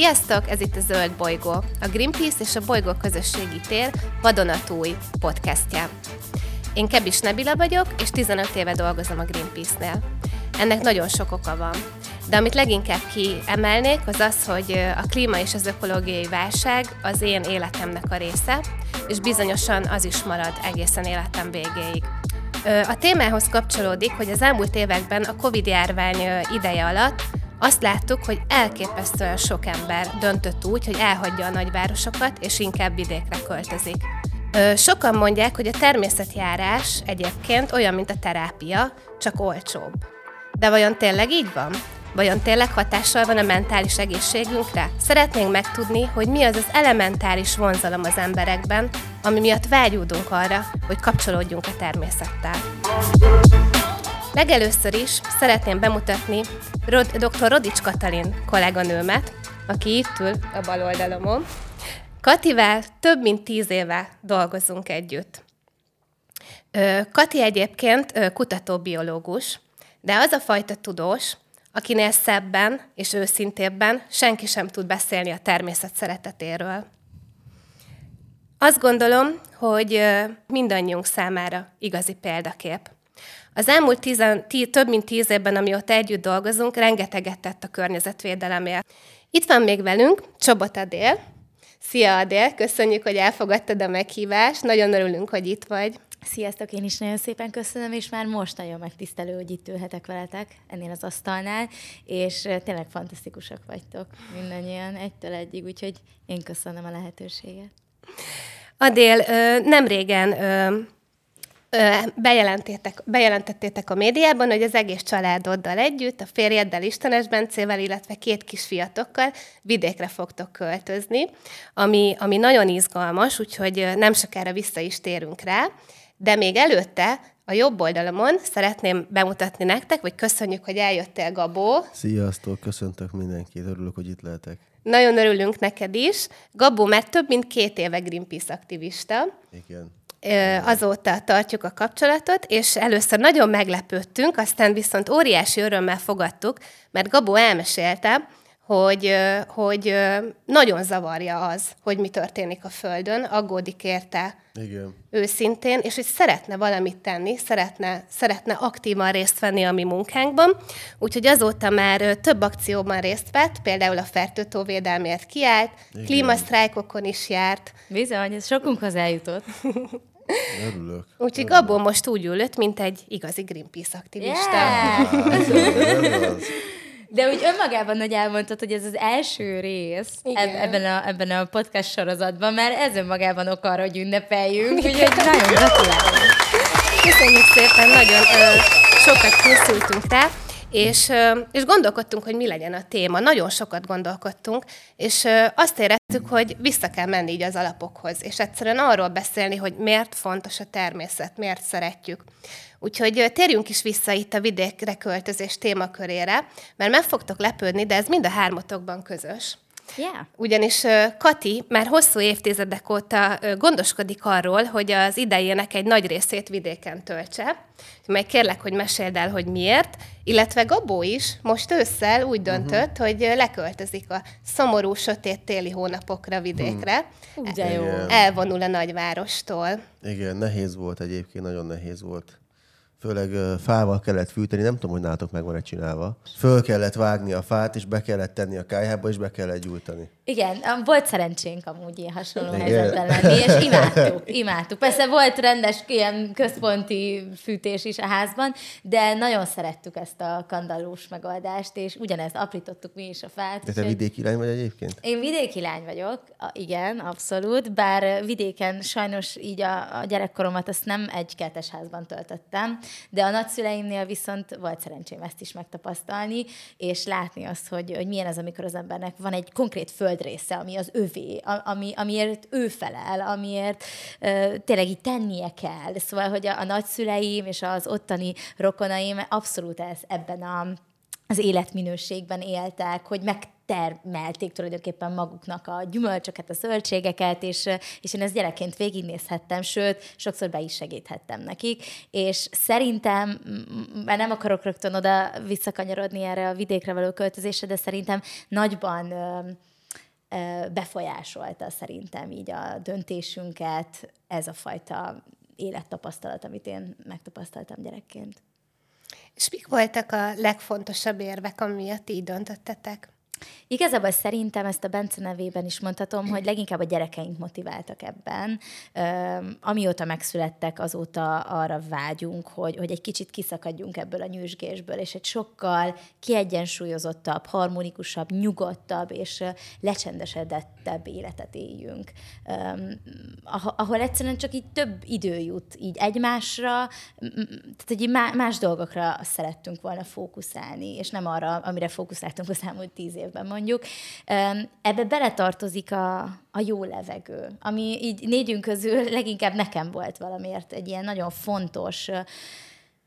Sziasztok, ez itt a Zöld Bolygó, a Greenpeace és a Bolygó Közösségi Tér vadonatúj podcastja. Én Kebis Nebila vagyok, és 15 éve dolgozom a Greenpeace-nél. Ennek nagyon sok oka van. De amit leginkább kiemelnék, az az, hogy a klíma és az ökológiai válság az én életemnek a része, és bizonyosan az is marad egészen életem végéig. A témához kapcsolódik, hogy az elmúlt években a Covid-járvány ideje alatt azt láttuk, hogy elképesztően sok ember döntött úgy, hogy elhagyja a nagyvárosokat, és inkább vidékre költözik. Sokan mondják, hogy a természetjárás egyébként olyan, mint a terápia, csak olcsóbb. De vajon tényleg így van? Vajon tényleg hatással van a mentális egészségünkre? Szeretnénk megtudni, hogy mi az az elementáris vonzalom az emberekben, ami miatt vágyódunk arra, hogy kapcsolódjunk a természettel. Legelőször is szeretném bemutatni Rod- dr. Rodics Katalin kolléganőmet, aki itt ül a bal oldalomon. Kativel több mint tíz éve dolgozunk együtt. Kati egyébként kutatóbiológus, de az a fajta tudós, akinél szebben és őszintébben senki sem tud beszélni a természet szeretetéről. Azt gondolom, hogy mindannyiunk számára igazi példakép. Az elmúlt tizen, tí, több mint tíz évben, amióta együtt dolgozunk, rengeteget tett a környezetvédelemért. Itt van még velünk Csobot Adél. Szia Adél, köszönjük, hogy elfogadtad a meghívást, nagyon örülünk, hogy itt vagy. Sziasztok, én is nagyon szépen köszönöm, és már most nagyon megtisztelő, hogy itt ülhetek veletek ennél az asztalnál, és tényleg fantasztikusak vagytok mindannyian, egytől egyig, úgyhogy én köszönöm a lehetőséget. Adél, nem régen bejelentettétek, bejelentettétek a médiában, hogy az egész családoddal együtt, a férjeddel, Istenes Bencével, illetve két kisfiatokkal vidékre fogtok költözni, ami, ami nagyon izgalmas, úgyhogy nem sokára vissza is térünk rá, de még előtte a jobb oldalomon szeretném bemutatni nektek, vagy köszönjük, hogy eljöttél, Gabó. Sziasztok, köszöntök mindenkit, örülök, hogy itt lehetek. Nagyon örülünk neked is. Gabó már több mint két éve Greenpeace aktivista. Igen azóta tartjuk a kapcsolatot, és először nagyon meglepődtünk, aztán viszont óriási örömmel fogadtuk, mert Gabó elmesélte, hogy, hogy nagyon zavarja az, hogy mi történik a Földön, aggódik érte Igen. őszintén, és hogy szeretne valamit tenni, szeretne, szeretne aktívan részt venni a mi munkánkban. Úgyhogy azóta már több akcióban részt vett, például a fertőtóvédelmért kiállt, Igen. klímasztrájkokon is járt. Bizony, ez sokunkhoz eljutott. Örülök. Úgyhogy Gabó most úgy ülött, mint egy igazi Greenpeace aktivista. Yeah. De úgy önmagában nagy elmondtad, hogy ez az első rész Igen. ebben a, ebben a podcast sorozatban, mert ez önmagában ok arra, hogy ünnepeljünk, úgyhogy nagyon gratulálok. Köszönjük szépen, nagyon ö, sokat készültünk rá. És, és gondolkodtunk, hogy mi legyen a téma. Nagyon sokat gondolkodtunk, és azt éreztük, hogy vissza kell menni így az alapokhoz, és egyszerűen arról beszélni, hogy miért fontos a természet, miért szeretjük. Úgyhogy térjünk is vissza itt a vidékre költözés témakörére, mert meg fogtok lepődni, de ez mind a hármatokban közös. Yeah. Ugyanis Kati már hosszú évtizedek óta gondoskodik arról, hogy az idejének egy nagy részét vidéken töltse. Meg kérlek, hogy meséld el, hogy miért. Illetve Gabó is most ősszel úgy mhm. döntött, uh-huh. hogy leköltözik a szomorú, sötét téli hónapokra vidékre. Hmm. Ugye jó. Elvonul a nagyvárostól. Igen, nehéz volt egyébként, nagyon nehéz volt főleg fával kellett fűteni, nem tudom, hogy nálatok meg van-e csinálva. Föl kellett vágni a fát, és be kellett tenni a kályhába, és be kellett gyújtani. Igen, volt szerencsénk amúgy ilyen hasonló Igen. helyzetben lenni, és imádtuk, imádtuk. Persze volt rendes ilyen központi fűtés is a házban, de nagyon szerettük ezt a kandallós megoldást, és ugyanezt aprítottuk mi is a fát. De te vidéki lány vagy egyébként? Én vidéki lány vagyok, igen, abszolút, bár vidéken sajnos így a, a gyerekkoromat azt nem egy kertes házban töltöttem, de a nagyszüleimnél viszont volt szerencsém ezt is megtapasztalni, és látni azt, hogy, hogy milyen az, amikor az embernek van egy konkrét földrésze, ami az övé, ami, amiért ő felel, amiért uh, tényleg így tennie kell. Szóval, hogy a, a nagyszüleim és az ottani rokonaim abszolút ez ebben a az életminőségben éltek, hogy megtermelték tulajdonképpen maguknak a gyümölcsöket, a zöldségeket, és, és én ezt gyerekként végignézhettem, sőt, sokszor be is segíthettem nekik, és szerintem, mert nem akarok rögtön oda visszakanyarodni erre a vidékre való költözésre, de szerintem nagyban befolyásolta szerintem így a döntésünket, ez a fajta élettapasztalat, amit én megtapasztaltam gyerekként. És mik voltak a legfontosabb érvek, amiatt így döntöttetek? Igazából szerintem ezt a Bence nevében is mondhatom, hogy leginkább a gyerekeink motiváltak ebben. Amióta megszülettek, azóta arra vágyunk, hogy, hogy egy kicsit kiszakadjunk ebből a nyűsgésből, és egy sokkal kiegyensúlyozottabb, harmonikusabb, nyugodtabb és lecsendesedettebb életet éljünk. Ahol egyszerűen csak így több idő jut így egymásra, tehát hogy más dolgokra szerettünk volna fókuszálni, és nem arra, amire fókuszáltunk az elmúlt tíz év évben mondjuk, ebbe beletartozik a, a jó levegő, ami így négyünk közül leginkább nekem volt valamiért egy ilyen nagyon fontos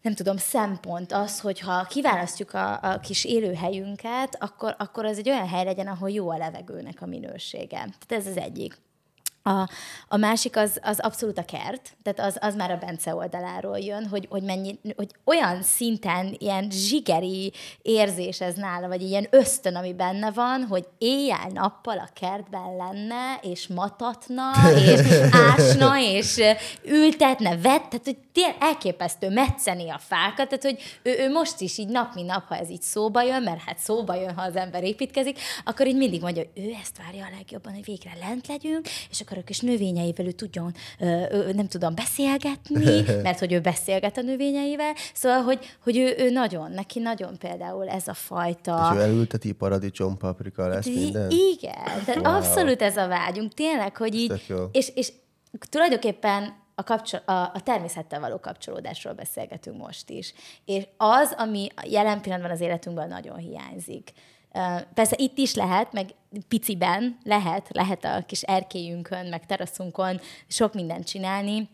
nem tudom, szempont az, hogy ha kiválasztjuk a, a kis élőhelyünket, akkor, akkor az egy olyan hely legyen, ahol jó a levegőnek a minősége. Tehát ez az egyik. A, a másik az, az abszolút a kert, tehát az, az már a Bence oldaláról jön, hogy, hogy, mennyi, hogy olyan szinten ilyen zsigeri érzés ez nála, vagy ilyen ösztön, ami benne van, hogy éjjel-nappal a kertben lenne, és matatna, és ásna, és ültetne, vett, tehát hogy tényleg elképesztő metszeni a fákat, tehát hogy ő, ő most is így nap, mint nap, ha ez így szóba jön, mert hát szóba jön, ha az ember építkezik, akkor így mindig mondja, hogy ő ezt várja a legjobban, hogy végre lent legyünk, és akkor a kis növényeivel ő tudjon, nem tudom, beszélgetni, mert hogy ő beszélget a növényeivel, szóval, hogy, hogy ő, ő nagyon, neki nagyon például ez a fajta... És ő elülteti paradicsom, paprika lesz minden? Igen, tehát wow. abszolút ez a vágyunk, tényleg, hogy így, és, és tulajdonképpen a, kapcsol, a, a természettel való kapcsolódásról beszélgetünk most is. És az, ami jelen pillanatban az életünkben nagyon hiányzik. Persze itt is lehet, meg piciben lehet, lehet a kis erkélyünkön, meg teraszunkon sok mindent csinálni,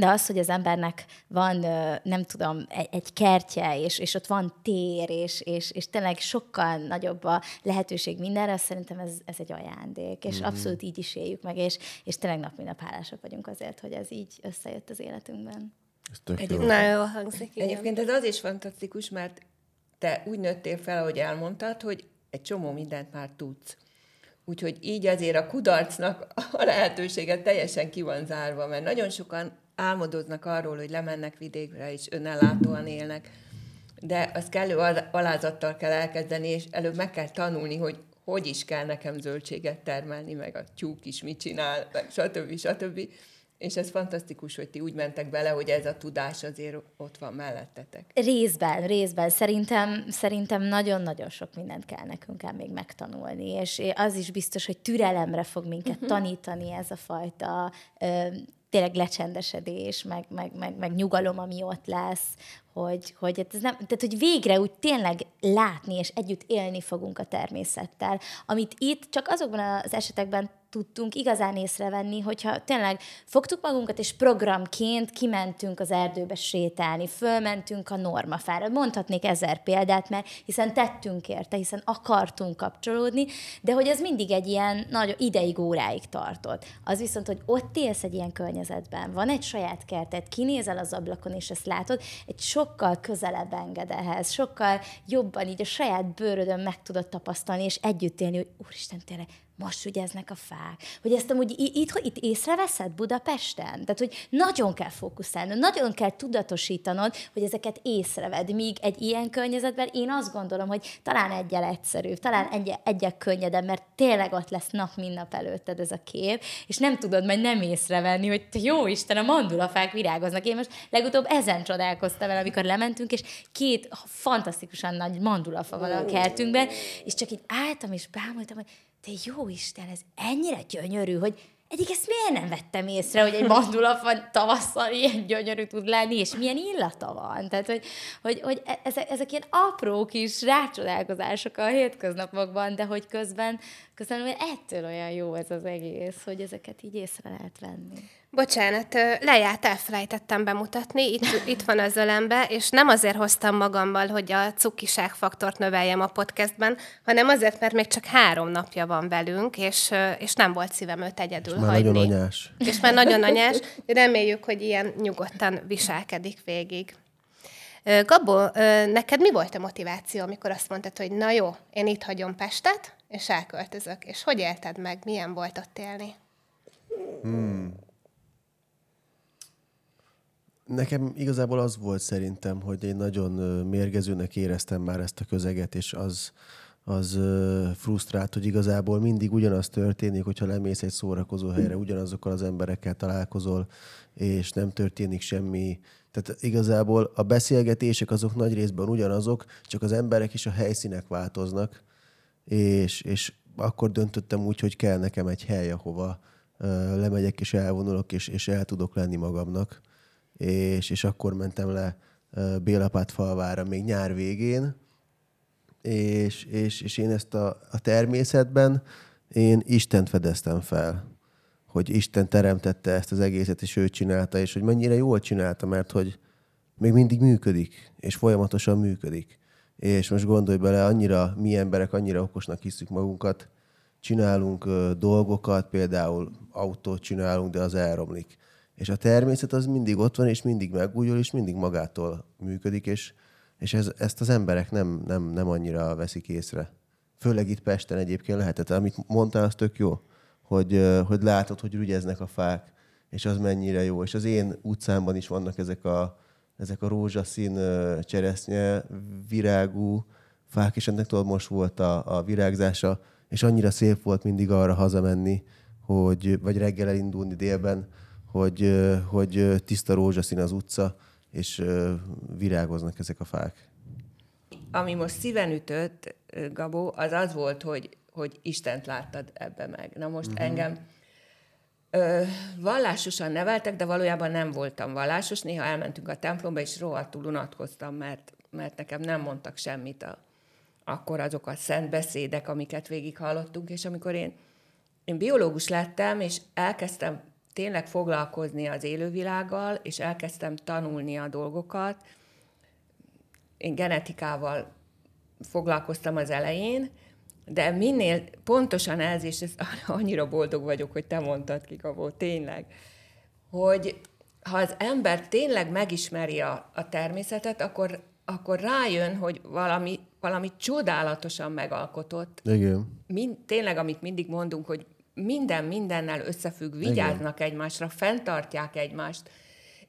de az, hogy az embernek van, nem tudom, egy, egy kertje, és, és ott van tér, és, és, és tényleg sokkal nagyobb a lehetőség mindenre, azt szerintem ez, ez egy ajándék, és mm. abszolút így is éljük meg, és, és tényleg nap mint nap hálásak vagyunk azért, hogy ez így összejött az életünkben. Ez tök jó. Nagyon jó hangzik. Igen. Egyébként ez az is fantasztikus, mert te úgy nőttél fel, ahogy elmondtad, hogy egy csomó mindent már tudsz. Úgyhogy így azért a kudarcnak a lehetősége teljesen ki van zárva, mert nagyon sokan álmodoznak arról, hogy lemennek vidékre, és önellátóan élnek, de az kellő alázattal kell elkezdeni, és előbb meg kell tanulni, hogy hogy is kell nekem zöldséget termelni, meg a tyúk is mit csinál, meg stb. stb. És ez fantasztikus, hogy ti úgy mentek bele, hogy ez a tudás azért ott van mellettetek. Részben, részben. Szerintem, szerintem nagyon-nagyon sok mindent kell nekünk el még megtanulni, és az is biztos, hogy türelemre fog minket uh-huh. tanítani ez a fajta ö, tényleg lecsendesedés, meg, meg, meg, meg nyugalom, ami ott lesz, hogy, hogy, hát ez nem, tehát, hogy végre úgy tényleg látni és együtt élni fogunk a természettel, amit itt csak azokban az esetekben tudtunk igazán észrevenni, hogyha tényleg fogtuk magunkat, és programként kimentünk az erdőbe sétálni, fölmentünk a normafára. Mondhatnék ezer példát, mert hiszen tettünk érte, hiszen akartunk kapcsolódni, de hogy ez mindig egy ilyen nagy ideig, óráig tartott. Az viszont, hogy ott élsz egy ilyen környezetben, van egy saját kerted, kinézel az ablakon, és ezt látod, egy sokkal közelebb enged ehhez, sokkal jobban így a saját bőrödön meg tudod tapasztalni, és együtt élni, hogy úristen, tényleg most ügyeznek a fák. Hogy ezt amúgy itt, itt észreveszed Budapesten? Tehát, hogy nagyon kell fókuszálnod, nagyon kell tudatosítanod, hogy ezeket észreved. Míg egy ilyen környezetben én azt gondolom, hogy talán egyel egyszerűbb, talán egy, egyel könnyedebb, mert tényleg ott lesz nap, mint nap előtted ez a kép, és nem tudod majd nem észrevenni, hogy jó Isten, a mandulafák virágoznak. Én most legutóbb ezen csodálkoztam el, amikor lementünk, és két fantasztikusan nagy mandulafa van a kertünkben, és csak így álltam, és bámultam, hogy te jó Isten, ez ennyire gyönyörű, hogy eddig ezt miért nem vettem észre, hogy egy mandulafa tavasszal ilyen gyönyörű tud lenni, és milyen illata van. Tehát, hogy, hogy, hogy e, ezek, ezek ilyen apró kis rácsodálkozások a hétköznapokban, de hogy közben, közben ettől olyan jó ez az egész, hogy ezeket így észre lehet venni. Bocsánat, lejárt, elfelejtettem bemutatni, itt, itt van az ölembe, és nem azért hoztam magammal, hogy a cukiság faktort növeljem a podcastben, hanem azért, mert még csak három napja van velünk, és, és nem volt szívem őt egyedül és már hagyni. nagyon anyás. És már nagyon anyás. Reméljük, hogy ilyen nyugodtan viselkedik végig. Gabó, neked mi volt a motiváció, amikor azt mondtad, hogy na jó, én itt hagyom Pestet, és elköltözök. És hogy élted meg? Milyen volt ott élni? Nekem igazából az volt szerintem, hogy én nagyon mérgezőnek éreztem már ezt a közeget, és az, az frusztrált, hogy igazából mindig ugyanaz történik, hogyha lemész egy szórakozó helyre, ugyanazokkal az emberekkel találkozol, és nem történik semmi. Tehát igazából a beszélgetések azok nagy részben ugyanazok, csak az emberek és a helyszínek változnak, és, és akkor döntöttem úgy, hogy kell nekem egy hely, ahova lemegyek és elvonulok, és, és el tudok lenni magamnak. És, és akkor mentem le Bélapát falvára még nyár végén, és, és, és én ezt a, a természetben én Istent fedeztem fel, hogy Isten teremtette ezt az egészet, és ő csinálta, és hogy mennyire jól csinálta, mert hogy még mindig működik, és folyamatosan működik. És most gondolj bele, annyira mi emberek annyira okosnak hiszük magunkat, csinálunk ö, dolgokat, például autót csinálunk, de az elromlik. És a természet az mindig ott van, és mindig megújul, és mindig magától működik, és, és ez, ezt az emberek nem, nem, nem annyira veszik észre. Főleg itt Pesten egyébként lehetett. Amit mondtál, az tök jó, hogy, hogy látod, hogy rügyeznek a fák, és az mennyire jó. És az én utcámban is vannak ezek a, ezek a rózsaszín cseresznye virágú fák, és ennek tudod, most volt a, a virágzása, és annyira szép volt mindig arra hazamenni, hogy, vagy reggel elindulni délben, hogy, hogy tiszta rózsaszín az utca, és virágoznak ezek a fák. Ami most szíven ütött, Gabó, az az volt, hogy, hogy Istent láttad ebbe meg. Na most uh-huh. engem ö, vallásosan neveltek, de valójában nem voltam vallásos. Néha elmentünk a templomba, és rohadtul unatkoztam, mert, mert nekem nem mondtak semmit a, akkor azok a szent beszédek, amiket végighallottunk, és amikor én, én biológus lettem, és elkezdtem tényleg foglalkozni az élővilággal, és elkezdtem tanulni a dolgokat, én genetikával foglalkoztam az elején, de minél pontosan ez, és ez, annyira boldog vagyok, hogy te mondtad ki, Gabó, tényleg, hogy ha az ember tényleg megismeri a, a természetet, akkor, akkor rájön, hogy valami, valami csodálatosan megalkotott. Igen. Mind, tényleg, amit mindig mondunk, hogy minden mindennel összefügg, vigyáznak Igen. egymásra, fenntartják egymást,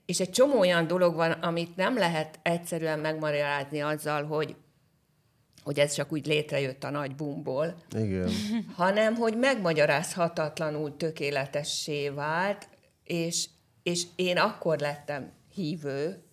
és egy csomó olyan dolog van, amit nem lehet egyszerűen megmagyarázni azzal, hogy hogy ez csak úgy létrejött a nagy bumból, Igen. hanem hogy megmagyarázhatatlanul tökéletessé vált, és, és én akkor lettem hívő,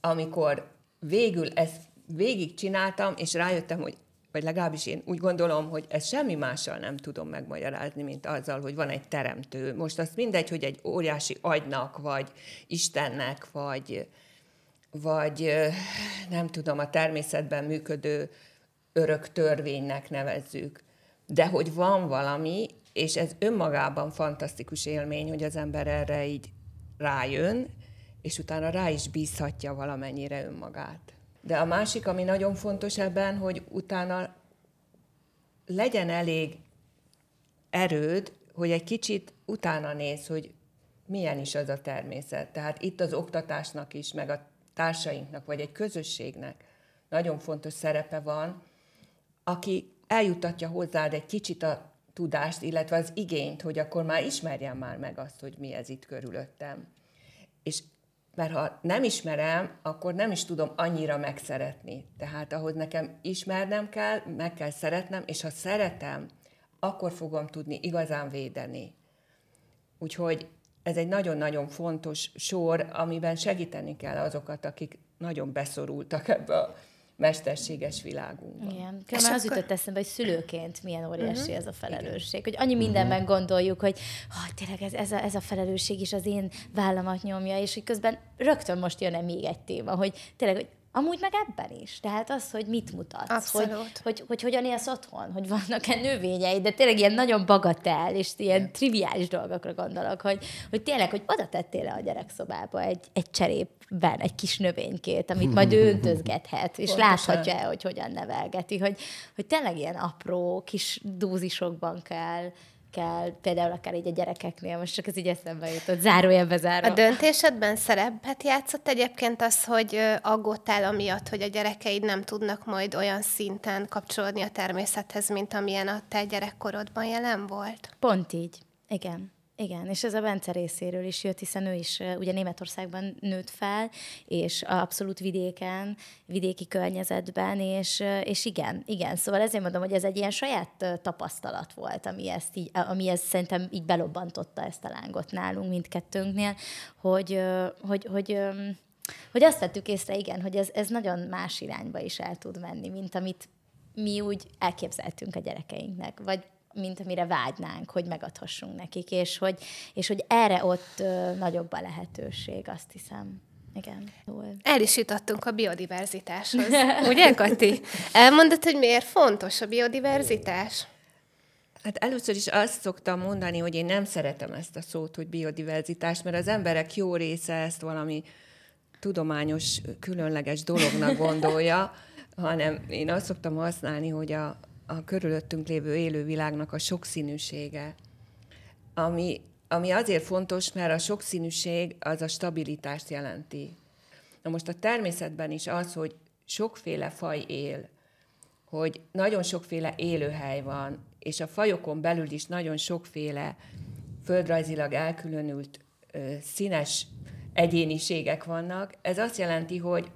amikor végül ezt végigcsináltam, és rájöttem, hogy vagy legalábbis én úgy gondolom, hogy ezt semmi mással nem tudom megmagyarázni, mint azzal, hogy van egy teremtő. Most azt mindegy, hogy egy óriási agynak, vagy Istennek, vagy, vagy nem tudom, a természetben működő örök törvénynek nevezzük. De hogy van valami, és ez önmagában fantasztikus élmény, hogy az ember erre így rájön, és utána rá is bízhatja valamennyire önmagát. De a másik, ami nagyon fontos ebben, hogy utána legyen elég erőd, hogy egy kicsit utána néz, hogy milyen is az a természet. Tehát itt az oktatásnak is, meg a társainknak, vagy egy közösségnek nagyon fontos szerepe van, aki eljutatja hozzád egy kicsit a tudást, illetve az igényt, hogy akkor már ismerjem már meg azt, hogy mi ez itt körülöttem. És mert ha nem ismerem, akkor nem is tudom annyira megszeretni. Tehát ahhoz nekem ismernem kell, meg kell szeretnem, és ha szeretem, akkor fogom tudni igazán védeni. Úgyhogy ez egy nagyon-nagyon fontos sor, amiben segíteni kell azokat, akik nagyon beszorultak ebbe a mesterséges világunkban. Igen. Különben az jutott eszembe, hogy szülőként milyen óriási uh-huh. ez a felelősség. Hogy annyi mindenben gondoljuk, hogy oh, tényleg ez, ez, a, ez a felelősség is az én vállamat nyomja, és hogy közben rögtön most jön még egy téma, hogy tényleg, hogy Amúgy meg ebben is. Tehát az, hogy mit mutatsz. Abszolút. Hogy, hogy, hogy hogyan élsz otthon, hogy vannak-e növényei, de tényleg ilyen nagyon bagatel, és ilyen triviális dolgokra gondolok, hogy, hogy tényleg, hogy oda tettél le a gyerekszobába egy, egy cserépben egy kis növénykét, amit majd ő öntözgethet, és Pontosan. láthatja, hogy hogyan nevelgeti, hogy, hogy tényleg ilyen apró, kis dózisokban kell kell, például akár így a gyerekeknél, most csak ez így eszembe jutott, zárójelbe zárva. A döntésedben szerepet játszott egyébként az, hogy aggódtál amiatt, hogy a gyerekeid nem tudnak majd olyan szinten kapcsolódni a természethez, mint amilyen a te gyerekkorodban jelen volt? Pont így, igen. Igen, és ez a Bence részéről is jött, hiszen ő is ugye Németországban nőtt fel, és abszolút vidéken, vidéki környezetben, és, és igen, igen. Szóval ezért mondom, hogy ez egy ilyen saját tapasztalat volt, ami ezt, így, ami ezt szerintem így belobbantotta ezt a lángot nálunk mindkettőnknél, hogy, hogy, hogy, hogy azt vettük észre, igen, hogy ez, ez nagyon más irányba is el tud menni, mint amit mi úgy elképzeltünk a gyerekeinknek, vagy mint amire vágynánk, hogy megadhassunk nekik, és hogy, és hogy erre ott ö, nagyobb a lehetőség, azt hiszem. Igen. El is jutottunk a biodiverzitáshoz. Ugye, Kati? Elmondod, hogy miért fontos a biodiverzitás? Hát először is azt szoktam mondani, hogy én nem szeretem ezt a szót, hogy biodiverzitás, mert az emberek jó része ezt valami tudományos, különleges dolognak gondolja, hanem én azt szoktam használni, hogy a, a körülöttünk lévő élővilágnak a sokszínűsége, ami, ami azért fontos, mert a sokszínűség az a stabilitást jelenti. Na most a természetben is az, hogy sokféle faj él, hogy nagyon sokféle élőhely van, és a fajokon belül is nagyon sokféle földrajzilag elkülönült színes egyéniségek vannak. Ez azt jelenti, hogy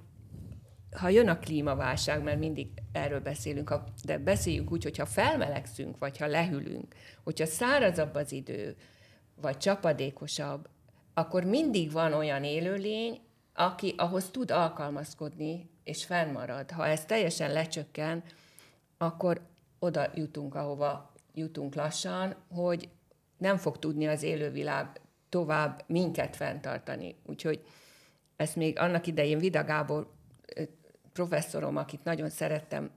ha jön a klímaválság, mert mindig erről beszélünk, de beszéljünk úgy, hogyha felmelegszünk, vagy ha lehűlünk, hogyha szárazabb az idő, vagy csapadékosabb, akkor mindig van olyan élőlény, aki ahhoz tud alkalmazkodni, és fennmarad. Ha ez teljesen lecsökken, akkor oda jutunk, ahova jutunk lassan, hogy nem fog tudni az élővilág tovább minket fenntartani. Úgyhogy ezt még annak idején Vida Gábor professzorom, akit nagyon szerettem,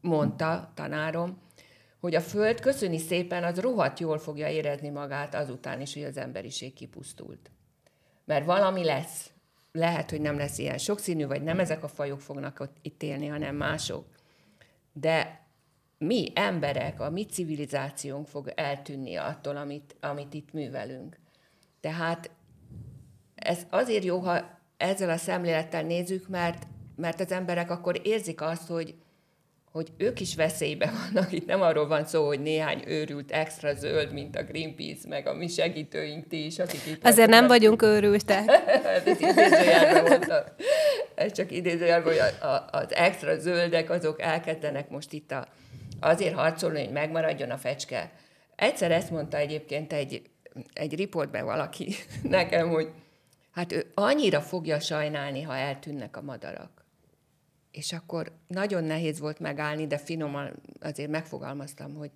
mondta, tanárom, hogy a Föld köszöni szépen, az rohadt jól fogja érezni magát azután is, hogy az emberiség kipusztult. Mert valami lesz. Lehet, hogy nem lesz ilyen sokszínű, vagy nem ezek a fajok fognak ott itt élni, hanem mások. De mi emberek, a mi civilizációnk fog eltűnni attól, amit, amit itt művelünk. Tehát ez azért jó, ha ezzel a szemlélettel nézzük, mert mert az emberek akkor érzik azt, hogy, hogy ők is veszélybe vannak. Itt nem arról van szó, hogy néhány őrült extra zöld, mint a Greenpeace, meg a mi segítőink, ti is, akik itt Azért nem vagyunk őrültek. Ez idézőjelben mondtam. Ez csak idézőjelben, hogy az extra zöldek, azok elkezdenek most itt a, azért harcolni, hogy megmaradjon a fecske. Egyszer ezt mondta egyébként egy, egy riportban valaki nekem, hogy hát ő annyira fogja sajnálni, ha eltűnnek a madarak és akkor nagyon nehéz volt megállni, de finoman azért megfogalmaztam, hogy,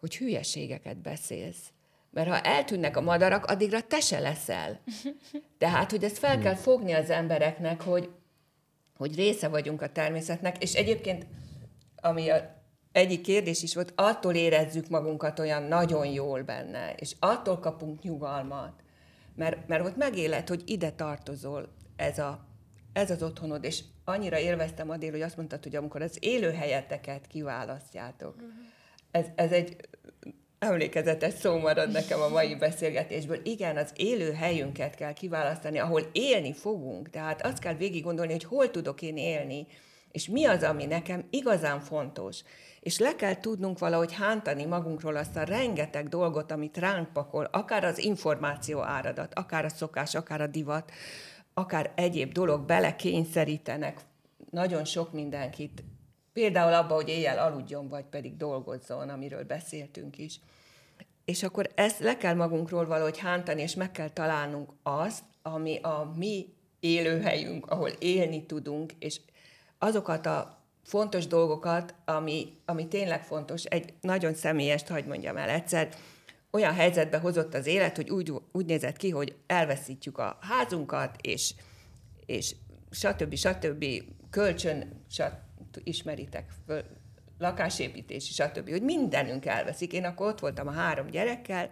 hogy hülyeségeket beszélsz. Mert ha eltűnnek a madarak, addigra te se leszel. Tehát, hogy ezt fel kell fogni az embereknek, hogy, hogy része vagyunk a természetnek, és egyébként, ami a egyik kérdés is volt, attól érezzük magunkat olyan nagyon jól benne, és attól kapunk nyugalmat, mert, mert ott megéled, hogy ide tartozol, ez, a, ez az otthonod, és annyira élveztem a dél, hogy azt mondtad, hogy amikor az élőhelyeteket kiválasztjátok, uh-huh. ez, ez egy emlékezetes szó marad nekem a mai beszélgetésből. Igen, az élő helyünket kell kiválasztani, ahol élni fogunk. Tehát azt kell végig gondolni, hogy hol tudok én élni, és mi az, ami nekem igazán fontos. És le kell tudnunk valahogy hántani magunkról azt a rengeteg dolgot, amit ránk pakol, akár az információ áradat, akár a szokás, akár a divat, akár egyéb dolog belekényszerítenek nagyon sok mindenkit, például abba, hogy éjjel aludjon, vagy pedig dolgozzon, amiről beszéltünk is. És akkor ezt le kell magunkról valahogy hántani, és meg kell találnunk azt, ami a mi élőhelyünk, ahol élni tudunk, és azokat a fontos dolgokat, ami, ami tényleg fontos, egy nagyon személyest, hagyd mondjam el egyszer, olyan helyzetbe hozott az élet, hogy úgy, úgy nézett ki, hogy elveszítjük a házunkat, és, és stb. stb. kölcsön, stb. ismeritek föl, lakásépítés, stb., hogy mindenünk elveszik. Én akkor ott voltam a három gyerekkel,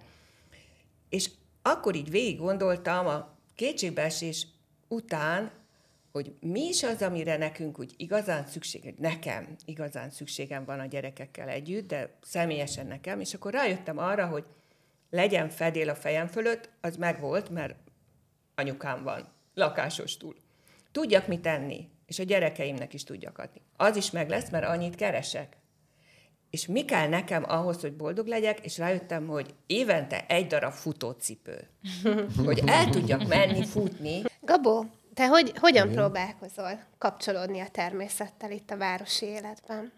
és akkor így végig gondoltam a kétségbeesés után, hogy mi is az, amire nekünk úgy igazán szükség, nekem igazán szükségem van a gyerekekkel együtt, de személyesen nekem, és akkor rájöttem arra, hogy legyen fedél a fejem fölött, az megvolt, mert anyukám van, lakásos túl. Tudjak mit tenni, és a gyerekeimnek is tudjak adni. Az is meg lesz, mert annyit keresek. És mi kell nekem ahhoz, hogy boldog legyek, és rájöttem, hogy évente egy darab futócipő. hogy el tudjak menni, futni. Gabó, te hogy, hogyan Igen. próbálkozol kapcsolódni a természettel itt a városi életben?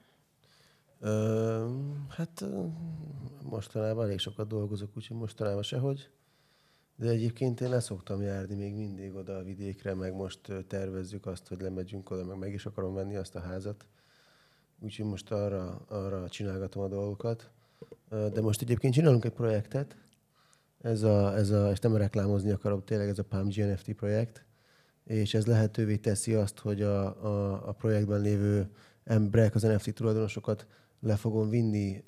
Ö, hát mostanában elég sokat dolgozok, úgyhogy mostanában sehogy. De egyébként én leszoktam járni még mindig oda a vidékre, meg most tervezzük azt, hogy lemegyünk oda, meg meg is akarom venni azt a házat. Úgyhogy most arra, arra csinálgatom a dolgokat. De most egyébként csinálunk egy projektet, ez a, ez a, és nem reklámozni akarom, tényleg ez a PAM GNFT projekt, és ez lehetővé teszi azt, hogy a, a, a projektben lévő emberek, az NFT tulajdonosokat le fogom vinni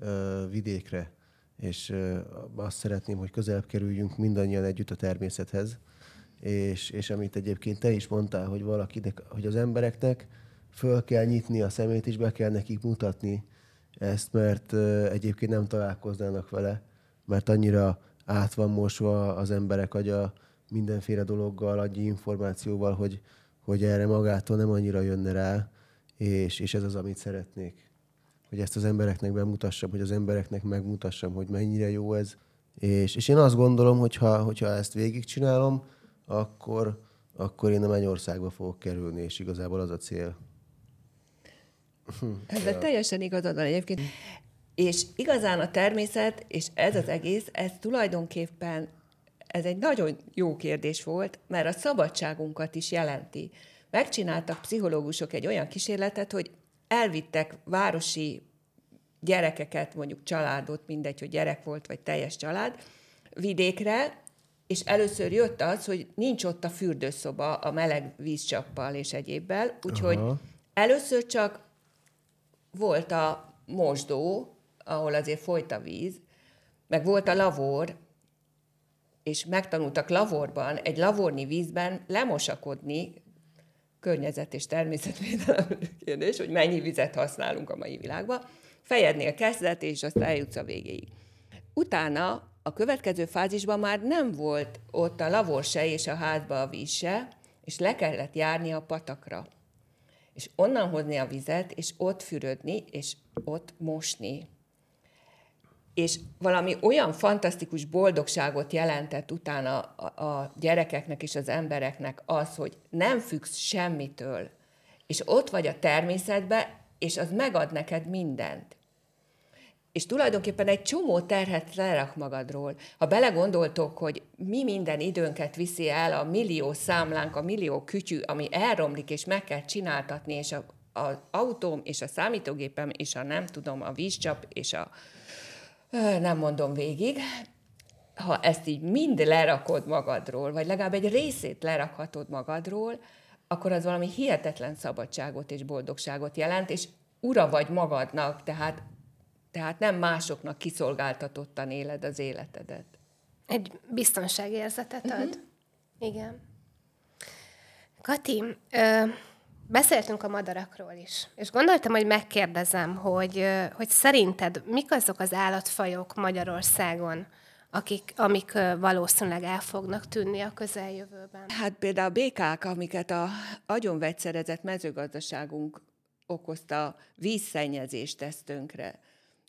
vidékre, és azt szeretném, hogy közelebb kerüljünk mindannyian együtt a természethez, és, és amit egyébként te is mondtál, hogy valakinek, hogy az embereknek föl kell nyitni a szemét, és be kell nekik mutatni ezt, mert egyébként nem találkoznának vele, mert annyira át van mosva az emberek agya mindenféle dologgal, agyi információval, hogy, hogy erre magától nem annyira jönne rá, és, és ez az, amit szeretnék. Hogy ezt az embereknek bemutassam, hogy az embereknek megmutassam, hogy mennyire jó ez. És, és én azt gondolom, hogy ha, hogyha ezt végigcsinálom, akkor, akkor én a Mennyországba fogok kerülni, és igazából az a cél. Ezzel ja. teljesen igazad van egyébként. És igazán a természet, és ez az egész, ez tulajdonképpen ez egy nagyon jó kérdés volt, mert a szabadságunkat is jelenti. Megcsináltak pszichológusok egy olyan kísérletet, hogy elvittek városi gyerekeket, mondjuk családot, mindegy, hogy gyerek volt, vagy teljes család, vidékre, és először jött az, hogy nincs ott a fürdőszoba a meleg vízcsappal és egyébbel, úgyhogy Aha. először csak volt a mosdó, ahol azért folyt a víz, meg volt a lavor, és megtanultak lavorban, egy lavorni vízben lemosakodni, környezet és természetvédelem kérdés, hogy mennyi vizet használunk a mai világban, fejednél kezdet, és azt eljutsz a végéig. Utána a következő fázisban már nem volt ott a lavor se és a házba a víz se, és le kellett járni a patakra. És onnan hozni a vizet, és ott fürödni, és ott mosni és valami olyan fantasztikus boldogságot jelentett utána a, a gyerekeknek és az embereknek az, hogy nem függsz semmitől, és ott vagy a természetbe, és az megad neked mindent. És tulajdonképpen egy csomó terhet lerak magadról. Ha belegondoltok, hogy mi minden időnket viszi el a millió számlánk, a millió kütyű, ami elromlik, és meg kell csináltatni, és a, az autóm, és a számítógépem, és a nem tudom, a vízcsap, és a, nem mondom végig, ha ezt így mind lerakod magadról, vagy legalább egy részét lerakhatod magadról, akkor az valami hihetetlen szabadságot és boldogságot jelent, és ura vagy magadnak, tehát, tehát nem másoknak kiszolgáltatottan éled az életedet. Egy biztonságérzetet ad. Uh-huh. Igen. Kati, ö, Beszéltünk a madarakról is, és gondoltam, hogy megkérdezem, hogy, hogy szerinted mik azok az állatfajok Magyarországon, akik, amik valószínűleg el fognak tűnni a közeljövőben? Hát például a békák, amiket a agyonvegyszerezett mezőgazdaságunk okozta vízszennyezést tesz.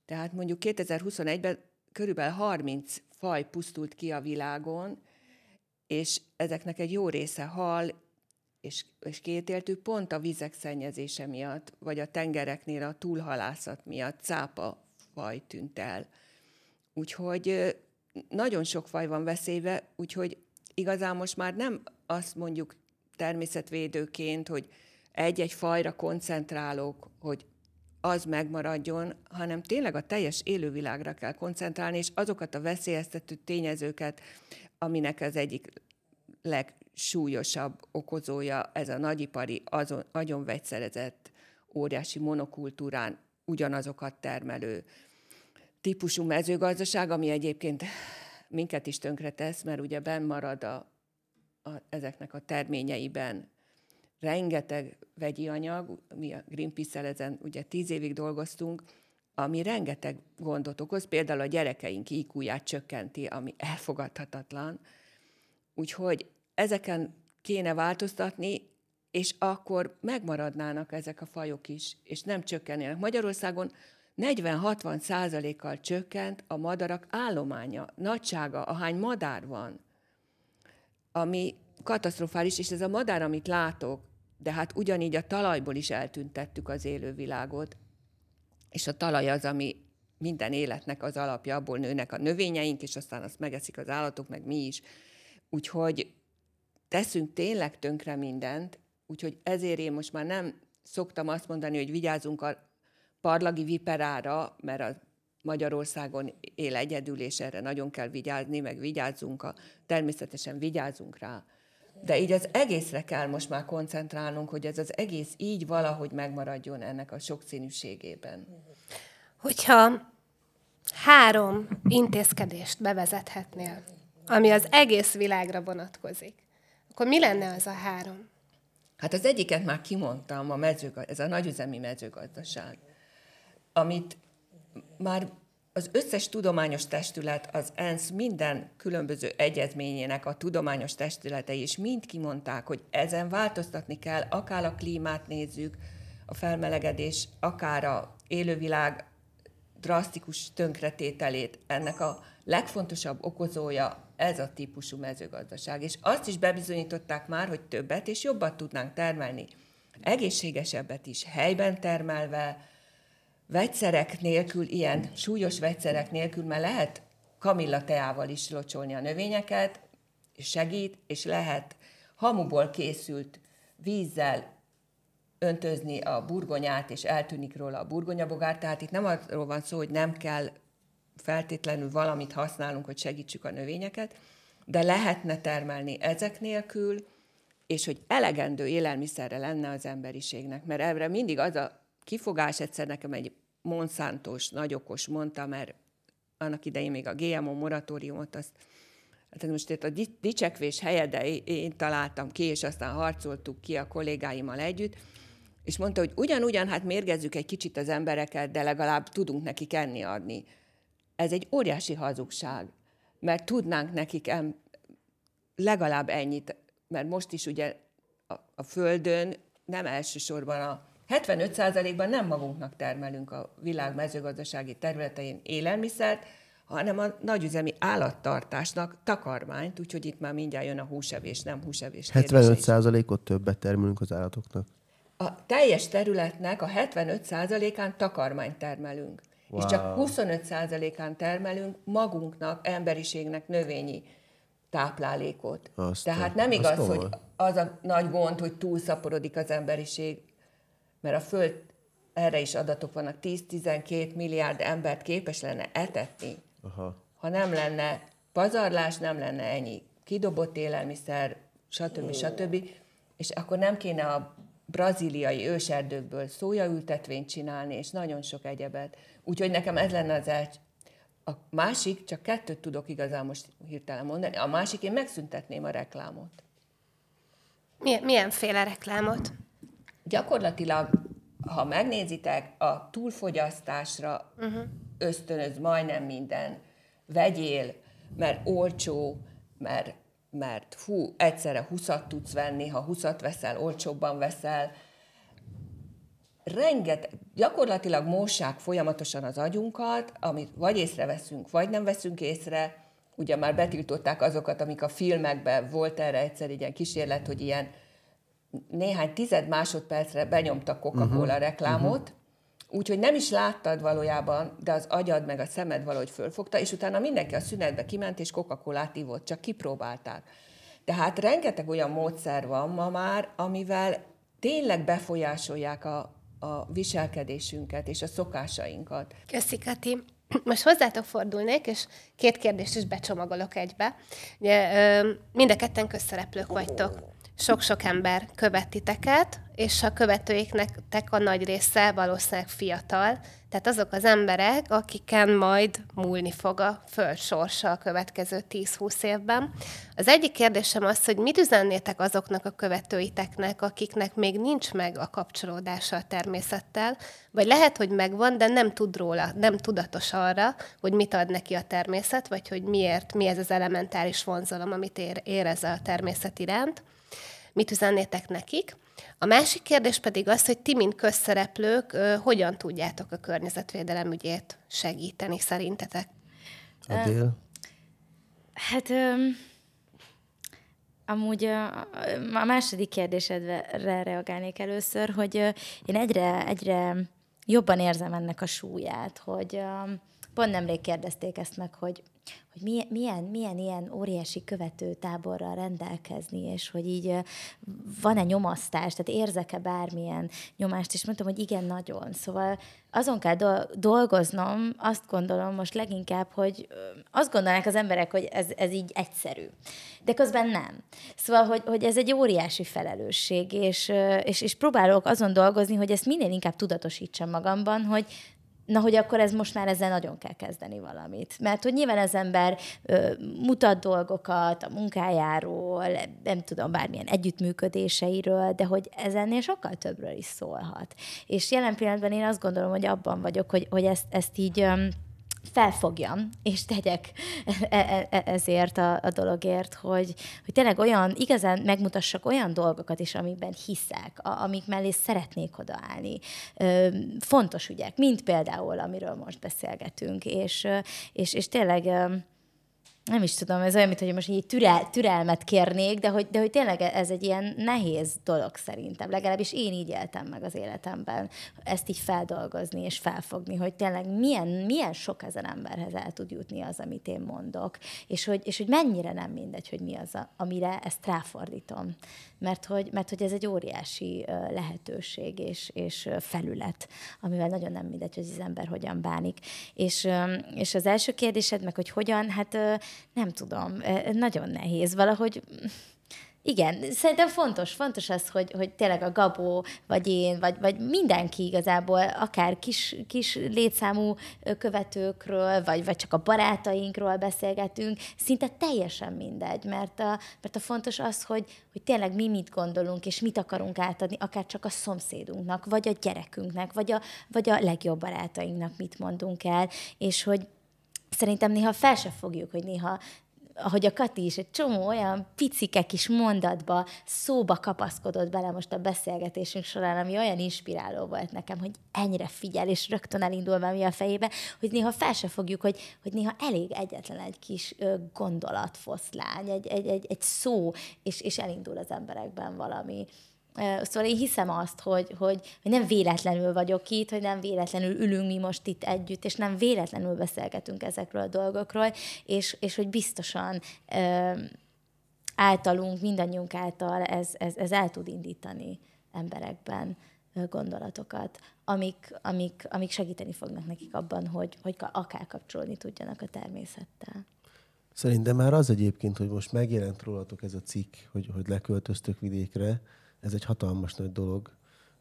Tehát mondjuk 2021-ben körülbelül 30 faj pusztult ki a világon, és ezeknek egy jó része hal, és, és kétéltű pont a vizek szennyezése miatt, vagy a tengereknél a túlhalászat miatt cápa faj tűnt el. Úgyhogy nagyon sok faj van veszélybe, úgyhogy igazán most már nem azt mondjuk természetvédőként, hogy egy-egy fajra koncentrálok, hogy az megmaradjon, hanem tényleg a teljes élővilágra kell koncentrálni, és azokat a veszélyeztető tényezőket, aminek az egyik leg, súlyosabb okozója ez a nagyipari, azon, agyon vegyszerezett, óriási monokultúrán ugyanazokat termelő típusú mezőgazdaság, ami egyébként minket is tönkretesz, mert ugye benn marad a, a, ezeknek a terményeiben rengeteg vegyi anyag, mi a Greenpeace-el ezen ugye tíz évig dolgoztunk, ami rengeteg gondot okoz, például a gyerekeink iq csökkenti, ami elfogadhatatlan. Úgyhogy ezeken kéne változtatni, és akkor megmaradnának ezek a fajok is, és nem csökkennének. Magyarországon 40-60 százalékkal csökkent a madarak állománya, nagysága, ahány madár van, ami katasztrofális, és ez a madár, amit látok, de hát ugyanígy a talajból is eltüntettük az élővilágot, és a talaj az, ami minden életnek az alapja, abból nőnek a növényeink, és aztán azt megeszik az állatok, meg mi is. Úgyhogy teszünk tényleg tönkre mindent, úgyhogy ezért én most már nem szoktam azt mondani, hogy vigyázzunk a parlagi viperára, mert a Magyarországon él egyedül, és erre nagyon kell vigyázni, meg vigyázzunk, a, természetesen vigyázzunk rá. De így az egészre kell most már koncentrálnunk, hogy ez az egész így valahogy megmaradjon ennek a sokszínűségében. Hogyha három intézkedést bevezethetnél, ami az egész világra vonatkozik, akkor mi lenne az a három? Hát az egyiket már kimondtam, a mezőgazdaság, ez a nagyüzemi mezőgazdaság, amit már az összes tudományos testület, az ENSZ minden különböző egyezményének a tudományos testületei is mind kimondták, hogy ezen változtatni kell, akár a klímát nézzük, a felmelegedés, akár a élővilág drasztikus tönkretételét, ennek a legfontosabb okozója ez a típusú mezőgazdaság. És azt is bebizonyították már, hogy többet és jobbat tudnánk termelni. Egészségesebbet is helyben termelve, vegyszerek nélkül, ilyen súlyos vegyszerek nélkül, mert lehet kamilla teával is locsolni a növényeket, és segít, és lehet hamuból készült vízzel öntözni a burgonyát, és eltűnik róla a burgonyabogár. Tehát itt nem arról van szó, hogy nem kell feltétlenül valamit használunk, hogy segítsük a növényeket, de lehetne termelni ezek nélkül, és hogy elegendő élelmiszerre lenne az emberiségnek. Mert erre mindig az a kifogás, egyszer nekem egy Monsantos nagyokos mondta, mert annak idején még a GMO moratóriumot, azt Hát most itt a dicsekvés helye, de én találtam ki, és aztán harcoltuk ki a kollégáimmal együtt, és mondta, hogy ugyanúgyan, hát mérgezzük egy kicsit az embereket, de legalább tudunk nekik enni adni. Ez egy óriási hazugság, mert tudnánk nekik em, legalább ennyit, mert most is ugye a, a Földön nem elsősorban a 75%-ban nem magunknak termelünk a világ mezőgazdasági területein élelmiszert, hanem a nagyüzemi állattartásnak takarmányt, úgyhogy itt már mindjárt jön a húsevés, nem húsevés 75%-ot többet termelünk az állatoknak? A teljes területnek a 75%-án takarmányt termelünk. Wow. És csak 25%-án termelünk magunknak, emberiségnek növényi táplálékot. Azt Tehát nem igaz, hogy az a nagy gond, hogy túlszaporodik az emberiség, mert a Föld, erre is adatok vannak, 10-12 milliárd embert képes lenne etetni, Aha. ha nem lenne pazarlás, nem lenne ennyi kidobott élelmiszer, stb. stb. És akkor nem kéne a braziliai őserdőkből szójaültetvényt csinálni, és nagyon sok egyebet. Úgyhogy nekem ez lenne az el... A másik, csak kettőt tudok igazán most hirtelen mondani, a másik, én megszüntetném a reklámot. Milyen, milyenféle reklámot? Gyakorlatilag, ha megnézitek, a túlfogyasztásra uh-huh. ösztönöz majdnem minden. Vegyél, mert olcsó, mert mert hú, egyszerre 20 tudsz venni, ha 20 veszel, olcsóbban veszel. Renget, gyakorlatilag mossák folyamatosan az agyunkat, amit vagy észreveszünk, vagy nem veszünk észre. Ugye már betiltották azokat, amik a filmekben volt erre egyszer egy ilyen kísérlet, hogy ilyen néhány tized másodpercre benyomtak Coca-Cola uh-huh. reklámot, uh-huh. Úgyhogy nem is láttad valójában, de az agyad meg a szemed valahogy fölfogta, és utána mindenki a szünetbe kiment, és Coca-Colát ivott, csak kipróbálták. Tehát rengeteg olyan módszer van ma már, amivel tényleg befolyásolják a, a viselkedésünket és a szokásainkat. Köszi, Kati. Most hozzátok fordulnék, és két kérdést is becsomagolok egybe. Ugye, mind a ketten közszereplők vagytok. Sok-sok ember követ titeket, és a követőiknek a nagy része valószínűleg fiatal, tehát azok az emberek, akiken majd múlni fog a föld a következő 10-20 évben. Az egyik kérdésem az, hogy mit üzennétek azoknak a követőiteknek, akiknek még nincs meg a kapcsolódása a természettel, vagy lehet, hogy megvan, de nem tud róla, nem tudatos arra, hogy mit ad neki a természet, vagy hogy miért, mi ez az elementáris vonzalom, amit ér, érez a természet iránt. Mit üzennétek nekik? A másik kérdés pedig az, hogy ti, mint közszereplők, hogyan tudjátok a környezetvédelem ügyét segíteni szerintetek? Adél? Hát amúgy a, a második kérdésedre reagálnék először, hogy én egyre, egyre jobban érzem ennek a súlyát, hogy pont nemrég kérdezték ezt meg, hogy hogy milyen, milyen, milyen ilyen óriási követőtáborral rendelkezni, és hogy így van-e nyomasztás, tehát érzek-e bármilyen nyomást, és mondtam, hogy igen, nagyon. Szóval azon kell dolgoznom, azt gondolom most leginkább, hogy azt gondolnák az emberek, hogy ez, ez így egyszerű. De közben nem. Szóval, hogy, hogy ez egy óriási felelősség, és, és, és próbálok azon dolgozni, hogy ezt minél inkább tudatosítsam magamban, hogy na, hogy akkor ez most már ezzel nagyon kell kezdeni valamit. Mert hogy nyilván az ember ö, mutat dolgokat a munkájáról, nem tudom, bármilyen együttműködéseiről, de hogy ez ennél sokkal többről is szólhat. És jelen pillanatban én azt gondolom, hogy abban vagyok, hogy, hogy ezt, ezt így... Ö, felfogjam, és tegyek e, e, e, ezért a, a dologért, hogy, hogy tényleg olyan, igazán megmutassak olyan dolgokat is, amikben hiszek, a, amik mellé szeretnék odaállni. Fontos ügyek, mint például, amiről most beszélgetünk, és, és, és tényleg nem is tudom, ez olyan, mint hogy most így türel, türelmet kérnék, de hogy, de hogy tényleg ez egy ilyen nehéz dolog szerintem. Legalábbis én így éltem meg az életemben, ezt így feldolgozni és felfogni, hogy tényleg milyen, milyen sok ezen emberhez el tud jutni az, amit én mondok, és hogy, és hogy mennyire nem mindegy, hogy mi az, a, amire ezt ráfordítom. Mert hogy, mert hogy ez egy óriási lehetőség és, és felület, amivel nagyon nem mindegy, hogy az ember hogyan bánik. És, és az első kérdésed meg, hogy hogyan, hát nem tudom, nagyon nehéz. Valahogy igen, szerintem fontos, fontos az, hogy, hogy tényleg a Gabó, vagy én, vagy, vagy mindenki igazából, akár kis, kis létszámú követőkről, vagy, vagy csak a barátainkról beszélgetünk, szinte teljesen mindegy, mert a, mert a fontos az, hogy, hogy tényleg mi mit gondolunk, és mit akarunk átadni, akár csak a szomszédunknak, vagy a gyerekünknek, vagy a, vagy a legjobb barátainknak mit mondunk el, és hogy szerintem néha fel se fogjuk, hogy néha ahogy a Kati is, egy csomó olyan picike kis mondatba, szóba kapaszkodott bele most a beszélgetésünk során, ami olyan inspiráló volt nekem, hogy ennyire figyel, és rögtön elindul valami a fejébe, hogy néha fel se fogjuk, hogy, hogy néha elég egyetlen egy kis gondolatfoszlány, egy, egy, egy, egy szó, és, és elindul az emberekben valami, Szóval én hiszem azt, hogy, hogy, hogy nem véletlenül vagyok itt, hogy nem véletlenül ülünk mi most itt együtt, és nem véletlenül beszélgetünk ezekről a dolgokról, és, és hogy biztosan általunk, mindannyiunk által ez, ez, ez el tud indítani emberekben gondolatokat, amik, amik, amik segíteni fognak nekik abban, hogy, hogy akár kapcsolni tudjanak a természettel. Szerintem már az egyébként, hogy most megjelent rólatok ez a cikk, hogy, hogy leköltöztök vidékre, ez egy hatalmas nagy dolog,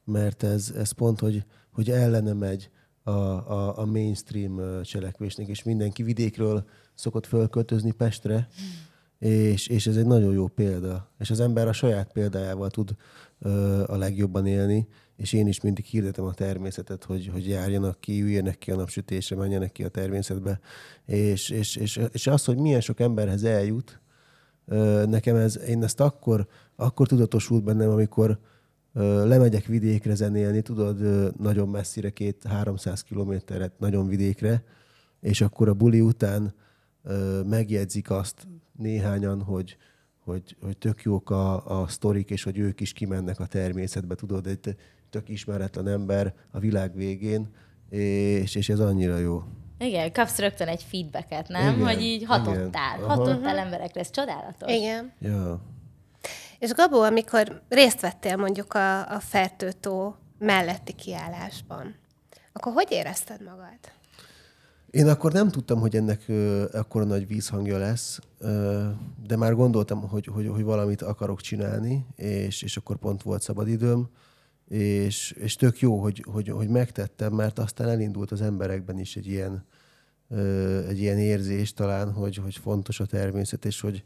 mert ez, ez pont, hogy, hogy ellene megy a, a, a mainstream cselekvésnek, és mindenki vidékről szokott fölköltözni Pestre, és, és ez egy nagyon jó példa. És az ember a saját példájával tud ö, a legjobban élni, és én is mindig hirdetem a természetet, hogy, hogy járjanak ki, üljenek ki a napsütésre, menjenek ki a természetbe. És, és, és, és az, hogy milyen sok emberhez eljut, nekem ez, én ezt akkor, akkor tudatosult bennem, amikor lemegyek vidékre zenélni, tudod, nagyon messzire, két-háromszáz kilométeret, nagyon vidékre, és akkor a buli után megjegyzik azt néhányan, hogy, hogy, hogy tök jók a, a sztorik, és hogy ők is kimennek a természetbe, tudod, egy tök ismeretlen ember a világ végén, és, és ez annyira jó. Igen, kapsz rögtön egy feedbacket, nem? Igen, hogy így hatottál. Igen. Hatottál emberekre, ez csodálatos. Igen. Ja. És Gabó, amikor részt vettél mondjuk a, a fertőtó melletti kiállásban, akkor hogy érezted magad? Én akkor nem tudtam, hogy ennek ö, akkora nagy vízhangja lesz, ö, de már gondoltam, hogy, hogy, hogy valamit akarok csinálni, és, és akkor pont volt szabadidőm, és, és tök jó, hogy, hogy, hogy megtettem, mert aztán elindult az emberekben is egy ilyen, egy ilyen érzés talán, hogy, hogy fontos a természet, és hogy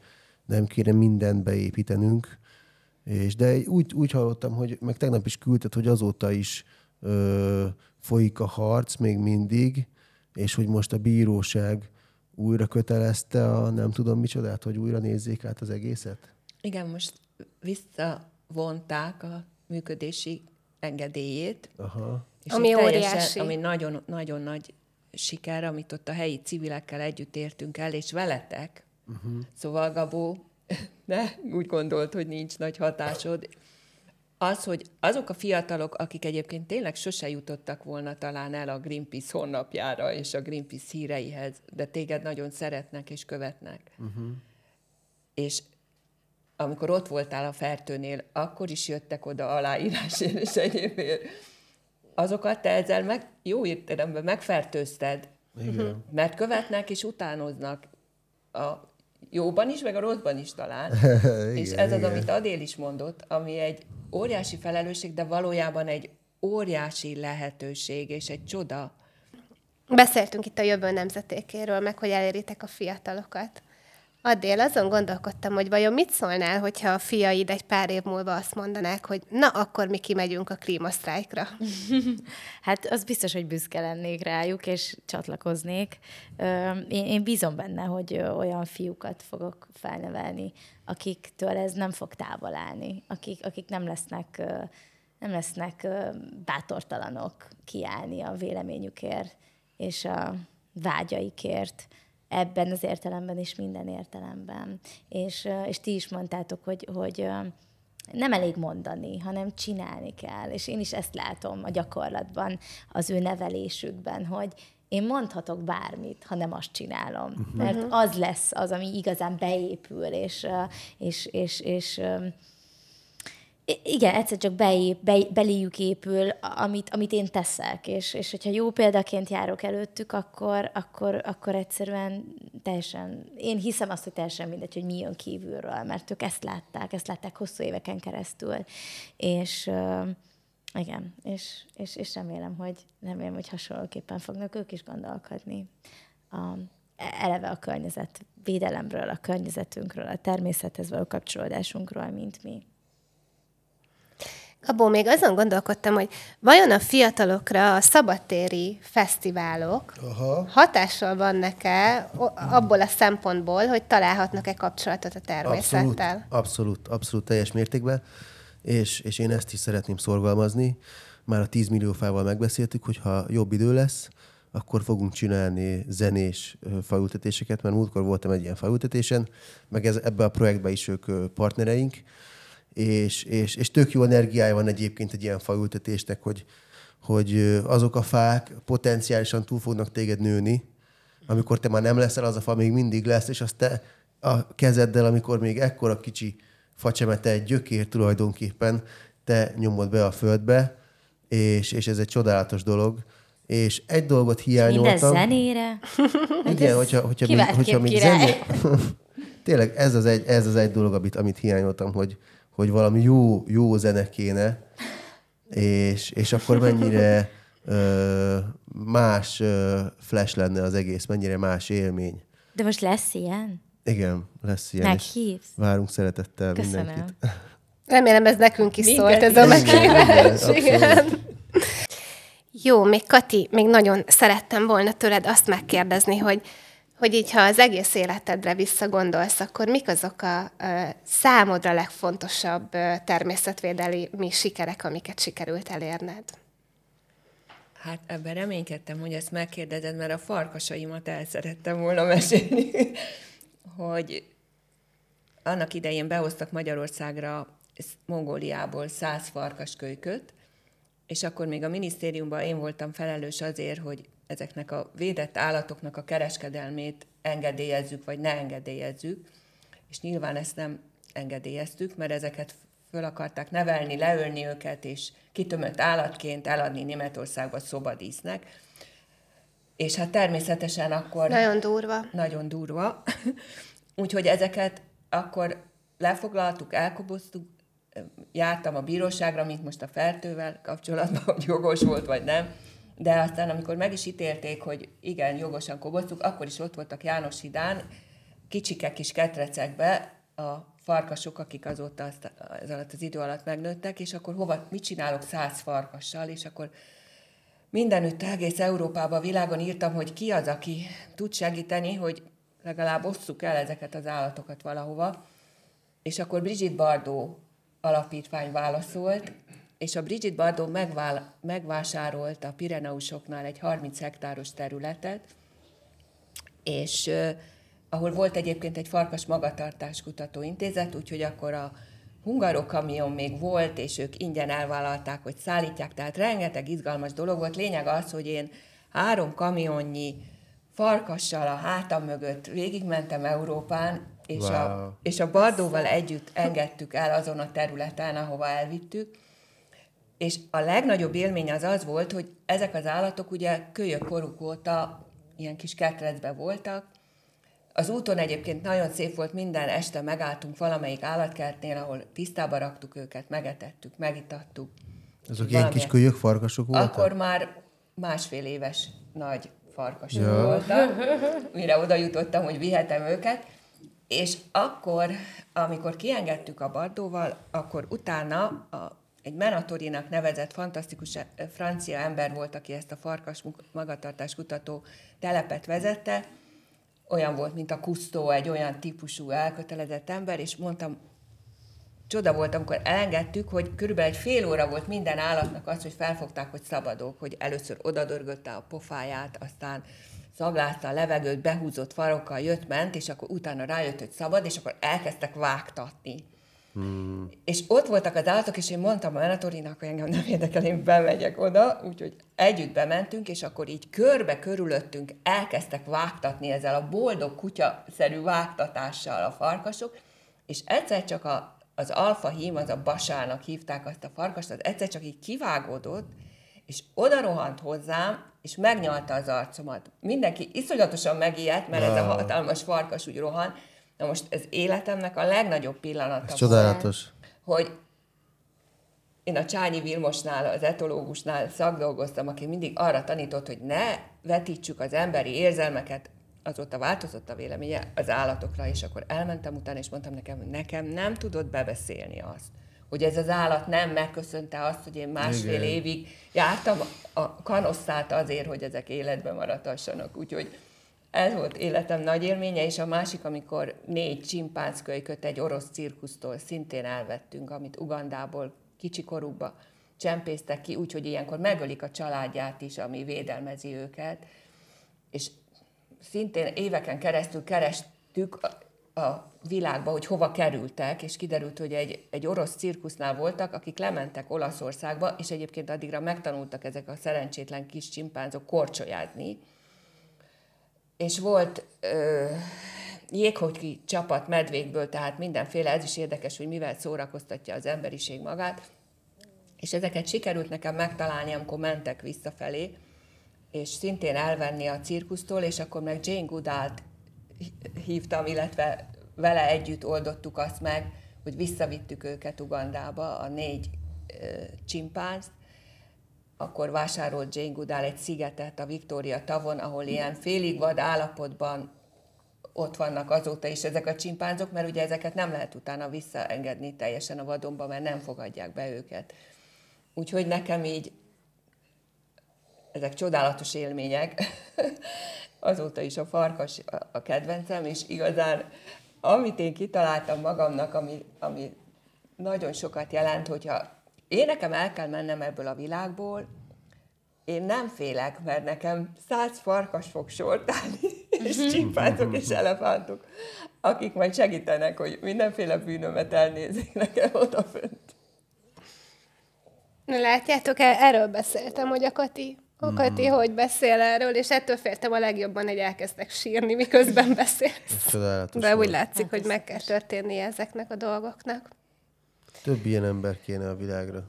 nem kéne mindent beépítenünk. És de úgy, úgy hallottam, hogy meg tegnap is küldted, hogy azóta is ö, folyik a harc még mindig, és hogy most a bíróság újra kötelezte a nem tudom micsodát, hogy újra nézzék át az egészet? Igen, most visszavonták a működési engedélyét. Aha. És Ami teljesen, óriási. Ami nagyon, nagyon nagy siker, amit ott a helyi civilekkel együtt értünk el, és veletek. Uh-huh. Szóval Gabó, ne úgy gondolt, hogy nincs nagy hatásod. Az, hogy azok a fiatalok, akik egyébként tényleg sose jutottak volna talán el a Greenpeace honlapjára és a Greenpeace híreihez, de téged nagyon szeretnek és követnek. Uh-huh. És amikor ott voltál a Fertőnél, akkor is jöttek oda aláírásért és egyébért. Azokat te ezzel meg, jó értelemben megfertőzted. Igen. Mert követnek és utánoznak a jóban is, meg a rosszban is talán. Igen, és ez az, igen. amit Adél is mondott, ami egy óriási felelősség, de valójában egy óriási lehetőség és egy csoda. Beszéltünk itt a jövő nemzetékéről, meg hogy eléritek a fiatalokat. Addél azon gondolkodtam, hogy vajon mit szólnál, hogyha a fiaid egy pár év múlva azt mondanák, hogy na, akkor mi kimegyünk a klímasztrájkra. Hát az biztos, hogy büszke lennék rájuk, és csatlakoznék. Én, én bízom benne, hogy olyan fiúkat fogok felnevelni, akiktől ez nem fog távol állni, akik, akik nem lesznek, nem lesznek bátortalanok kiállni a véleményükért és a vágyaikért ebben az értelemben és minden értelemben. És, és ti is mondtátok, hogy, hogy nem elég mondani, hanem csinálni kell. És én is ezt látom a gyakorlatban, az ő nevelésükben, hogy én mondhatok bármit, ha nem azt csinálom. Uh-huh. Mert az lesz az, ami igazán beépül, és, és, és, és I- igen, egyszer csak beép, be, beléjük épül, amit, amit én teszek, és, és hogyha jó példaként járok előttük, akkor, akkor, akkor egyszerűen teljesen, én hiszem azt, hogy teljesen mindegy, hogy mi jön kívülről, mert ők ezt látták, ezt látták hosszú éveken keresztül, és uh, igen, és, és, és remélem, hogy, remélem, hogy hasonlóképpen fognak ők is gondolkodni. A, eleve a környezet védelemről, a környezetünkről, a természethez való kapcsolódásunkról, mint mi. Abból még azon gondolkodtam, hogy vajon a fiatalokra a szabadtéri fesztiválok Aha. hatással vannak-e abból a szempontból, hogy találhatnak-e kapcsolatot a Abszolút, természettel? abszolút, abszolút teljes mértékben, és, és én ezt is szeretném szorgalmazni. Már a 10 millió fával megbeszéltük, hogy ha jobb idő lesz, akkor fogunk csinálni zenés faültetéseket, mert múltkor voltam egy ilyen faültetésen, meg ez, ebbe a projektbe is ők partnereink, és, és, és tök jó energiája van egyébként egy ilyen faültetésnek, hogy, hogy azok a fák potenciálisan túl fognak téged nőni, amikor te már nem leszel, az a fa még mindig lesz, és azt te a kezeddel, amikor még ekkora kicsi facsemete egy gyökér tulajdonképpen, te nyomod be a földbe, és, és ez egy csodálatos dolog. És egy dolgot hiányoltam. zenére. Igen, hogyha, hogyha, még, hogyha még zené... Tényleg ez az, egy, ez az egy dolog, amit, amit hiányoltam, hogy, hogy valami jó, jó zene kéne, és, és akkor mennyire ö, más ö, flash lenne az egész, mennyire más élmény. De most lesz ilyen? Igen, lesz ilyen. Meghívsz? Várunk szeretettel Köszönöm. mindenkit. Remélem ez nekünk is Minket szólt ez a meghívás. Jó, még Kati, még nagyon szerettem volna tőled azt megkérdezni, hogy, hogy így, ha az egész életedre visszagondolsz, akkor mik azok a, ö, számodra legfontosabb természetvédelmi sikerek, amiket sikerült elérned? Hát ebben reménykedtem, hogy ezt megkérdezed, mert a farkasaimat el szerettem volna mesélni, hogy annak idején behoztak Magyarországra sz- Mongóliából száz farkaskölyköt, és akkor még a minisztériumban én voltam felelős azért, hogy ezeknek a védett állatoknak a kereskedelmét engedélyezzük, vagy ne engedélyezzük, és nyilván ezt nem engedélyeztük, mert ezeket föl akarták nevelni, leölni őket, és kitömött állatként eladni Németországba szobadísznek. És hát természetesen akkor... Nagyon durva. Nagyon durva. Úgyhogy ezeket akkor lefoglaltuk, elkoboztuk, jártam a bíróságra, mint most a fertővel kapcsolatban, hogy jogos volt vagy nem, de aztán, amikor meg is ítélték, hogy igen, jogosan koboztuk, akkor is ott voltak János hidán, kicsike kis ketrecekbe a farkasok, akik azóta azt, ez alatt az idő alatt megnőttek, és akkor hova, mit csinálok száz farkassal, és akkor mindenütt egész Európában, világon írtam, hogy ki az, aki tud segíteni, hogy legalább osszuk el ezeket az állatokat valahova. És akkor Brigitte Bardot alapítvány válaszolt, és a Brigitte Bardot megvál, megvásárolt a Pireneusoknál egy 30 hektáros területet, és uh, ahol volt egyébként egy farkas magatartás kutatóintézet, úgyhogy akkor a hungarokamion még volt, és ők ingyen elvállalták, hogy szállítják, tehát rengeteg izgalmas dolog volt. Lényeg az, hogy én három kamionnyi farkassal a hátam mögött végigmentem Európán, és, wow. a, és a Bardóval együtt engedtük el azon a területen, ahova elvittük. És a legnagyobb élmény az az volt, hogy ezek az állatok ugye kölyök koruk óta ilyen kis ketrecbe voltak, az úton egyébként nagyon szép volt, minden este megálltunk valamelyik állatkertnél, ahol tisztába raktuk őket, megetettük, megitattuk. Azok ilyen kis kölyök farkasok voltak? Akkor már másfél éves nagy farkasok ja. voltak, mire oda jutottam, hogy vihetem őket, és akkor, amikor kiengedtük a Bardóval, akkor utána a, egy Menatorinak nevezett fantasztikus eh, francia ember volt, aki ezt a farkas magatartás kutató telepet vezette, olyan volt, mint a Kusztó, egy olyan típusú elkötelezett ember, és mondtam, csoda volt, amikor elengedtük, hogy körülbelül egy fél óra volt minden állatnak az, hogy felfogták, hogy szabadok, hogy először odadörgötte a pofáját, aztán szaglázta a levegőt, behúzott farokkal, jött-ment, és akkor utána rájött, hogy szabad, és akkor elkezdtek vágtatni. Hmm. És ott voltak az állatok, és én mondtam a Menatorinak, hogy engem nem érdekel, én bemegyek oda, úgyhogy együtt bementünk, és akkor így körbe körülöttünk elkezdtek vágtatni ezzel a boldog kutya-szerű vágtatással a farkasok, és egyszer csak a, az alfa hím, az a basának hívták azt a farkast, az egyszer csak így kivágódott, és oda rohant hozzám, és megnyalta az arcomat. Mindenki iszonyatosan megijedt, mert wow. ez a hatalmas farkas úgy rohan, Na most ez életemnek a legnagyobb pillanata. Ez csodálatos. Hogy én a Csányi Vilmosnál, az etológusnál szakdolgoztam, aki mindig arra tanított, hogy ne vetítsük az emberi érzelmeket, azóta változott a véleménye az állatokra, és akkor elmentem utána, és mondtam nekem, hogy nekem nem tudod bebeszélni azt, hogy ez az állat nem megköszönte azt, hogy én másfél Igen. évig jártam a kanosszát azért, hogy ezek életben maradhassanak. Úgyhogy ez volt életem nagy élménye, és a másik, amikor négy csimpánzkölyköt egy orosz cirkusztól szintén elvettünk, amit Ugandából kicsikorúba csempésztek ki, úgyhogy ilyenkor megölik a családját is, ami védelmezi őket. És szintén éveken keresztül kerestük a, a világba, hogy hova kerültek, és kiderült, hogy egy, egy orosz cirkusznál voltak, akik lementek Olaszországba, és egyébként addigra megtanultak ezek a szerencsétlen kis csimpánzok korcsolyázni, és volt ö, jéghoki csapat medvékből, tehát mindenféle, ez is érdekes, hogy mivel szórakoztatja az emberiség magát, és ezeket sikerült nekem megtalálni, amikor mentek visszafelé, és szintén elvenni a cirkusztól, és akkor meg Jane Goodalt hívtam, illetve vele együtt oldottuk azt meg, hogy visszavittük őket Ugandába, a négy ö, csimpánzt, akkor vásárolt Jane Goodall egy szigetet a Victoria tavon, ahol ilyen félig vad állapotban ott vannak azóta is ezek a csimpánzok, mert ugye ezeket nem lehet utána visszaengedni teljesen a vadonba, mert nem fogadják be őket. Úgyhogy nekem így ezek csodálatos élmények. Azóta is a farkas a kedvencem, és igazán amit én kitaláltam magamnak, ami, ami nagyon sokat jelent, hogyha én nekem el kell mennem ebből a világból, én nem félek, mert nekem száz farkas fog sortálni, és mhm. csimpánzok és elefántok, akik majd segítenek, hogy mindenféle bűnömet elnézik nekem odafönt. Látjátok, e- erről beszéltem, hogy a Kati, a Kati mm. hogy beszél erről, és ettől féltem a legjobban, hogy elkezdtek sírni, miközben beszélsz. De úgy látszik, hogy meg kell történnie ezeknek a dolgoknak. Több ilyen ember kéne a világra.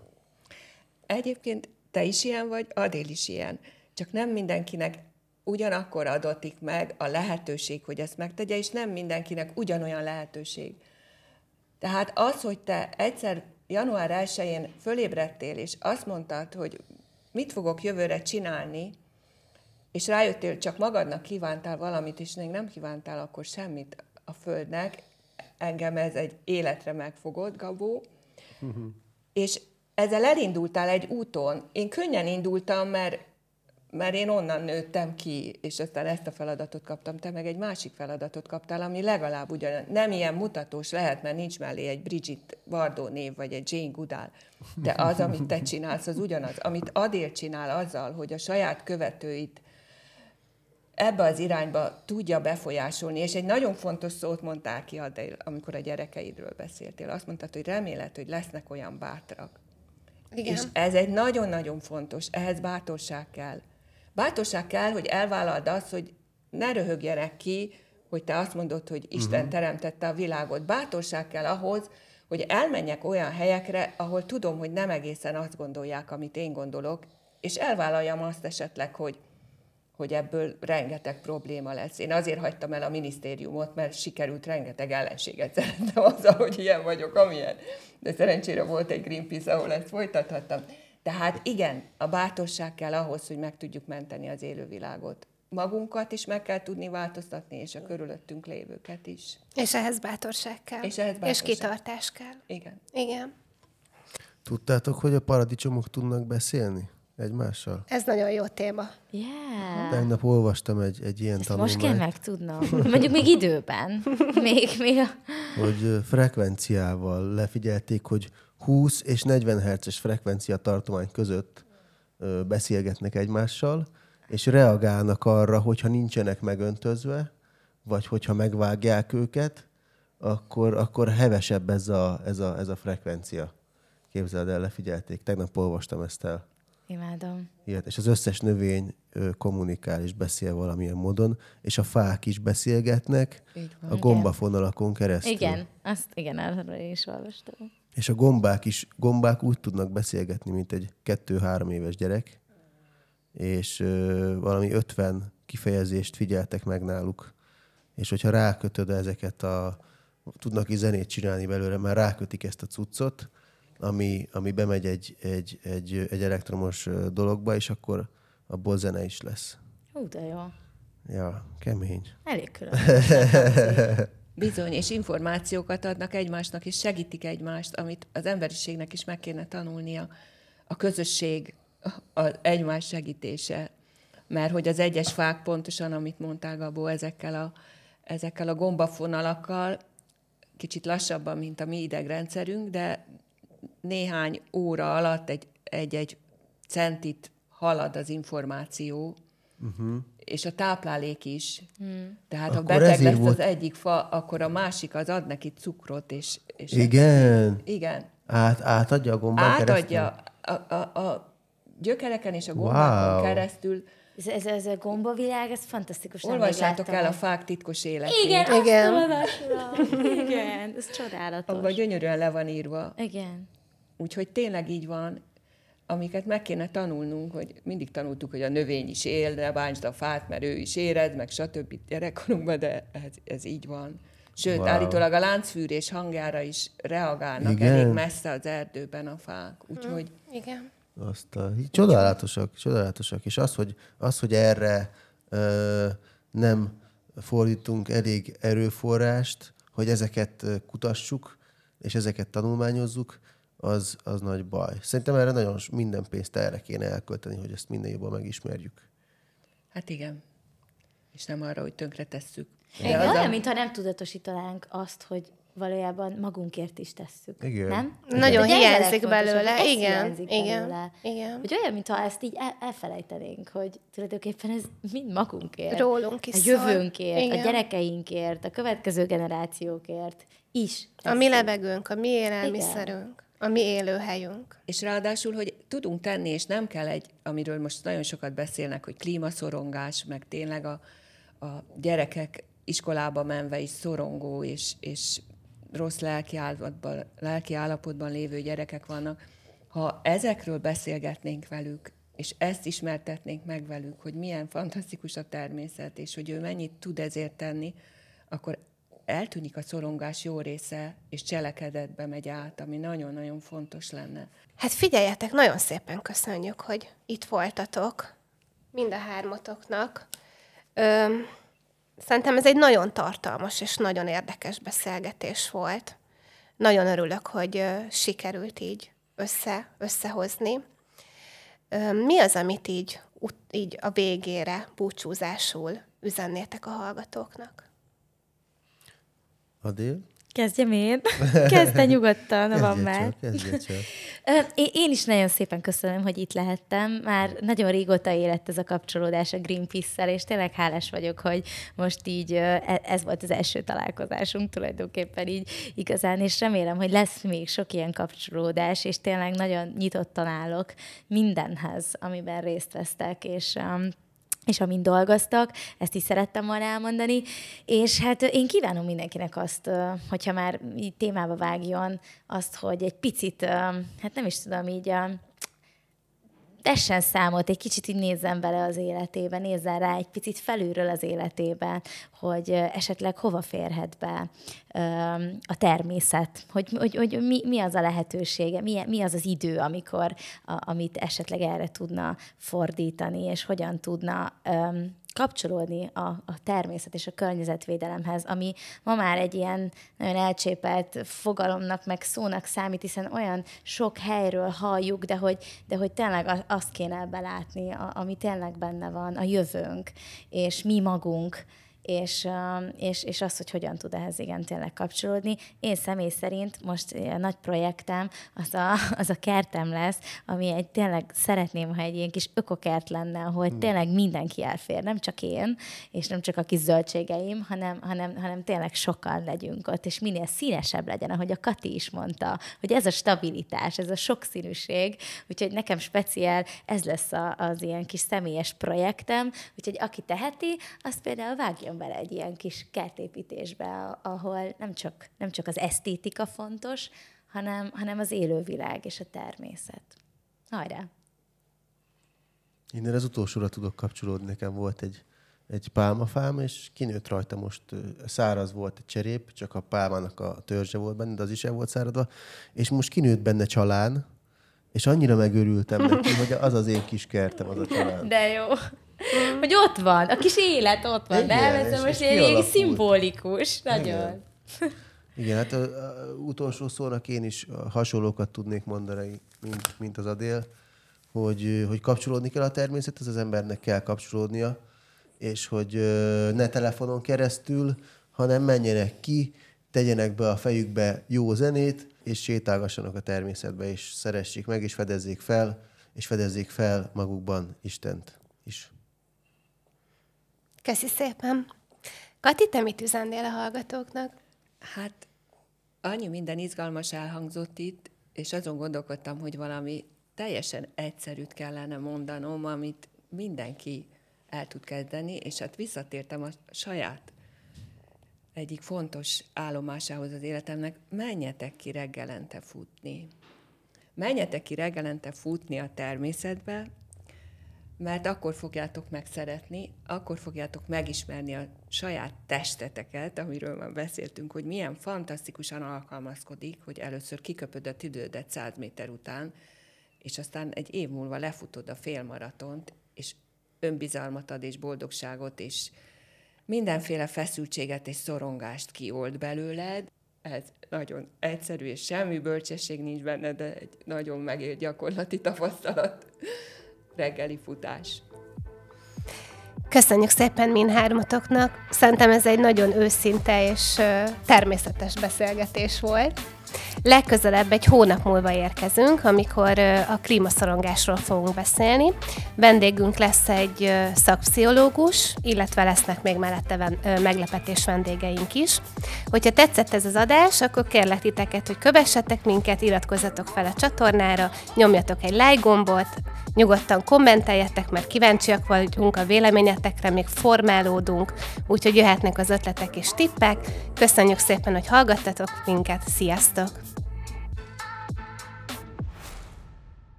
Egyébként te is ilyen vagy, Adél is ilyen. Csak nem mindenkinek ugyanakkor adatik meg a lehetőség, hogy ezt megtegye, és nem mindenkinek ugyanolyan lehetőség. Tehát az, hogy te egyszer január 1-én fölébredtél, és azt mondtad, hogy mit fogok jövőre csinálni, és rájöttél, csak magadnak kívántál valamit, és még nem kívántál akkor semmit a Földnek, engem ez egy életre megfogott, Gabó, uh-huh. és ezzel elindultál egy úton. Én könnyen indultam, mert, mert én onnan nőttem ki, és aztán ezt a feladatot kaptam, te meg egy másik feladatot kaptál, ami legalább ugyan nem ilyen mutatós lehet, mert nincs mellé egy Bridget Bardot név, vagy egy Jane Goodall. De az, amit te csinálsz, az ugyanaz. Amit Adél csinál azzal, hogy a saját követőit ebbe az irányba tudja befolyásolni, és egy nagyon fontos szót mondtál ki, Adél, amikor a gyerekeidről beszéltél. Azt mondtad, hogy remélet, hogy lesznek olyan bátrak, igen. És ez egy nagyon-nagyon fontos, ehhez bátorság kell. Bátorság kell, hogy elvállald azt, hogy ne röhögjenek ki, hogy te azt mondod, hogy Isten uh-huh. teremtette a világot. Bátorság kell ahhoz, hogy elmenjek olyan helyekre, ahol tudom, hogy nem egészen azt gondolják, amit én gondolok, és elvállaljam azt esetleg, hogy hogy ebből rengeteg probléma lesz. Én azért hagytam el a minisztériumot, mert sikerült rengeteg ellenséget szeretnem azzal, hogy ilyen vagyok, amilyen. De szerencsére volt egy Greenpeace, ahol ezt folytathattam. Tehát igen, a bátorság kell ahhoz, hogy meg tudjuk menteni az élővilágot. Magunkat is meg kell tudni változtatni, és a körülöttünk lévőket is. És ehhez bátorság kell. És ehhez bátorság. És kitartás kell. Igen. Igen. Tudtátok, hogy a paradicsomok tudnak beszélni? Egymással? Ez nagyon jó téma. Yeah. Tegnap olvastam egy, egy ilyen Ezt tanulmányt. most kell megtudnom. Mondjuk még időben. Még, még a... Hogy frekvenciával lefigyelték, hogy 20 és 40 herces frekvencia tartomány között beszélgetnek egymással, és reagálnak arra, hogyha nincsenek megöntözve, vagy hogyha megvágják őket, akkor, akkor hevesebb ez a, ez, a, ez a frekvencia. Képzeld el, lefigyelték. Tegnap olvastam ezt el. Imádom. Ilyet, és az összes növény kommunikál és beszél valamilyen módon, és a fák is beszélgetnek a gombafonalakon keresztül. Igen, azt igen, arra is olvastam. És a gombák is, gombák úgy tudnak beszélgetni, mint egy kettő-három éves gyerek, és ö, valami ötven kifejezést figyeltek meg náluk. És hogyha rákötöd ezeket a... Tudnak is zenét csinálni belőle, már rákötik ezt a cuccot, ami, ami bemegy egy, egy, egy, egy elektromos dologba, és akkor abból zene is lesz. Hú, de jó. Ja, kemény. Elég Bizony, és információkat adnak egymásnak, és segítik egymást, amit az emberiségnek is meg kéne tanulnia. A közösség, az egymás segítése. Mert hogy az egyes fák pontosan, amit mondtál, Gabó, ezekkel a, ezekkel a gombafonalakkal, kicsit lassabban, mint a mi idegrendszerünk, de néhány óra alatt egy, egy-egy centit halad az információ, uh-huh. és a táplálék is. Hmm. Tehát akkor ha beteg lesz volt... az egyik fa, akkor a másik az ad neki cukrot, és... és igen? Igen. Át, átadja a gombán Átadja a, a, a gyökereken és a gombákon wow. keresztül. Ez, ez, ez a gombavilág, ez fantasztikus. Olvassátok el a fák titkos életét. Igen, Igen. Igen, ez csodálatos. Abban gyönyörűen le van írva. Igen. Úgyhogy tényleg így van, amiket meg kéne tanulnunk, hogy mindig tanultuk, hogy a növény is él, ne bántsd a fát, mert ő is éred, meg stb. gyerekkorunkban, de ez, ez így van. Sőt, wow. állítólag a láncfűrés hangjára is reagálnak Igen. elég messze az erdőben a fák. Úgyhogy... Igen. Azt a, csodálatosak, csodálatosak. És az, hogy, az, hogy erre ö, nem fordítunk elég erőforrást, hogy ezeket kutassuk, és ezeket tanulmányozzuk, az, az nagy baj. Szerintem erre nagyon minden pénzt erre kéne elkölteni, hogy ezt minden jobban megismerjük. Hát igen. És nem arra, hogy tönkre tesszük. Igen, olyan, a... mintha nem tudatosítanánk azt, hogy valójában magunkért is tesszük. Igen. Nem? Igen. Nagyon igen. hiányzik belőle. Igen. Hiányzik igen. Belőle. Igen. Hogy olyan, mintha ezt így el, elfelejtenénk, hogy tulajdonképpen ez mind magunkért. Rólunk is A jövőnkért, igen. a gyerekeinkért, a következő generációkért is. A mi levegőnk, a mi élelmiszerünk. Igen. A mi élőhelyünk. És ráadásul, hogy tudunk tenni, és nem kell egy, amiről most nagyon sokat beszélnek, hogy klímaszorongás, meg tényleg a, a gyerekek iskolába menve is szorongó, és, és rossz lelki állapotban, lelki állapotban lévő gyerekek vannak. Ha ezekről beszélgetnénk velük, és ezt ismertetnénk meg velük, hogy milyen fantasztikus a természet, és hogy ő mennyit tud ezért tenni, akkor eltűnik a szorongás jó része, és cselekedetbe megy át, ami nagyon-nagyon fontos lenne. Hát figyeljetek, nagyon szépen köszönjük, hogy itt voltatok, mind a hármatoknak. Ö, szerintem ez egy nagyon tartalmas és nagyon érdekes beszélgetés volt. Nagyon örülök, hogy sikerült így össze, összehozni. Mi az, amit így, így a végére, búcsúzásul üzennétek a hallgatóknak? Adél? Kezdjem én. Kezdte nyugodtan, van Kezdje már. csak, Én is nagyon szépen köszönöm, hogy itt lehettem. Már nagyon régóta élet ez a kapcsolódás a Greenpeace-szel, és tényleg hálás vagyok, hogy most így e- ez volt az első találkozásunk tulajdonképpen így igazán, és remélem, hogy lesz még sok ilyen kapcsolódás, és tényleg nagyon nyitottan állok mindenhez, amiben részt vesztek, és um, és amin dolgoztak, ezt is szerettem volna elmondani, és hát én kívánom mindenkinek azt, hogyha már így témába vágjon, azt, hogy egy picit, hát nem is tudom, így a tessen számot, egy kicsit így nézzen bele az életébe, nézzen rá egy picit felülről az életébe, hogy esetleg hova férhet be a természet, hogy, hogy, hogy mi, mi az a lehetősége, mi, mi az az idő, amikor, a, amit esetleg erre tudna fordítani, és hogyan tudna kapcsolódni a, a természet és a környezetvédelemhez, ami ma már egy ilyen nagyon elcsépelt fogalomnak, meg szónak számít, hiszen olyan sok helyről halljuk, de hogy, de hogy tényleg azt kéne belátni, a, ami tényleg benne van, a jövőnk, és mi magunk, és, és, és az, hogy hogyan tud ehhez igen tényleg kapcsolódni. Én személy szerint most a nagy projektem az a, az a kertem lesz, ami egy tényleg szeretném, ha egy ilyen kis ökokert lenne, ahol hmm. tényleg mindenki elfér, nem csak én, és nem csak a kis zöldségeim, hanem, hanem, hanem tényleg sokan legyünk ott, és minél színesebb legyen, ahogy a Kati is mondta, hogy ez a stabilitás, ez a sokszínűség, úgyhogy nekem speciál ez lesz a, az ilyen kis személyes projektem, úgyhogy aki teheti, az például vágjon bele egy ilyen kis kertépítésbe, ahol nem csak, nem csak az esztétika fontos, hanem, hanem az élővilág és a természet. Hajrá! Innen az utolsóra tudok kapcsolódni. Nekem volt egy, egy pálmafám, és kinőtt rajta most száraz volt egy cserép, csak a pálmának a törzse volt benne, de az is el volt száradva, és most kinőtt benne csalán, és annyira megörültem neki, hogy az az én kis kertem, az a csalán. De jó! Hogy ott van, a kis élet ott van, Igen, nem? Ez és- most egy szimbolikus, nagyon. Igen. Igen, hát a, a, utolsó szónak én is hasonlókat tudnék mondani, mint, mint az Adél, hogy, hogy kapcsolódni kell a természethez, az embernek kell kapcsolódnia, és hogy ne telefonon keresztül, hanem menjenek ki, tegyenek be a fejükbe jó zenét, és sétálgassanak a természetbe, és szeressék meg, és fedezzék fel, és fedezzék fel magukban Istent is. Köszi szépen. Kati, te mit üzennél a hallgatóknak? Hát annyi minden izgalmas elhangzott itt, és azon gondolkodtam, hogy valami teljesen egyszerűt kellene mondanom, amit mindenki el tud kezdeni, és hát visszatértem a saját egyik fontos állomásához az életemnek, menjetek ki reggelente futni. Menjetek ki reggelente futni a természetbe, mert akkor fogjátok megszeretni, akkor fogjátok megismerni a saját testeteket, amiről már beszéltünk, hogy milyen fantasztikusan alkalmazkodik, hogy először kiköpöd idődet 100 méter után, és aztán egy év múlva lefutod a félmaratont, és önbizalmat ad, és boldogságot, és mindenféle feszültséget és szorongást kiold belőled. Ez nagyon egyszerű, és semmi bölcsesség nincs benne, de egy nagyon megélt gyakorlati tapasztalat. Reggeli futás. Köszönjük szépen mindhármatoknak. Szerintem ez egy nagyon őszinte és természetes beszélgetés volt. Legközelebb egy hónap múlva érkezünk, amikor a klímaszorongásról fogunk beszélni. Vendégünk lesz egy szakpszichológus, illetve lesznek még mellette meglepetés vendégeink is. Hogyha tetszett ez az adás, akkor kérlek titeket, hogy kövessetek minket, iratkozzatok fel a csatornára, nyomjatok egy like gombot, nyugodtan kommenteljetek, mert kíváncsiak vagyunk a véleményetekre, még formálódunk, úgyhogy jöhetnek az ötletek és tippek. Köszönjük szépen, hogy hallgattatok minket, sziasztok! так.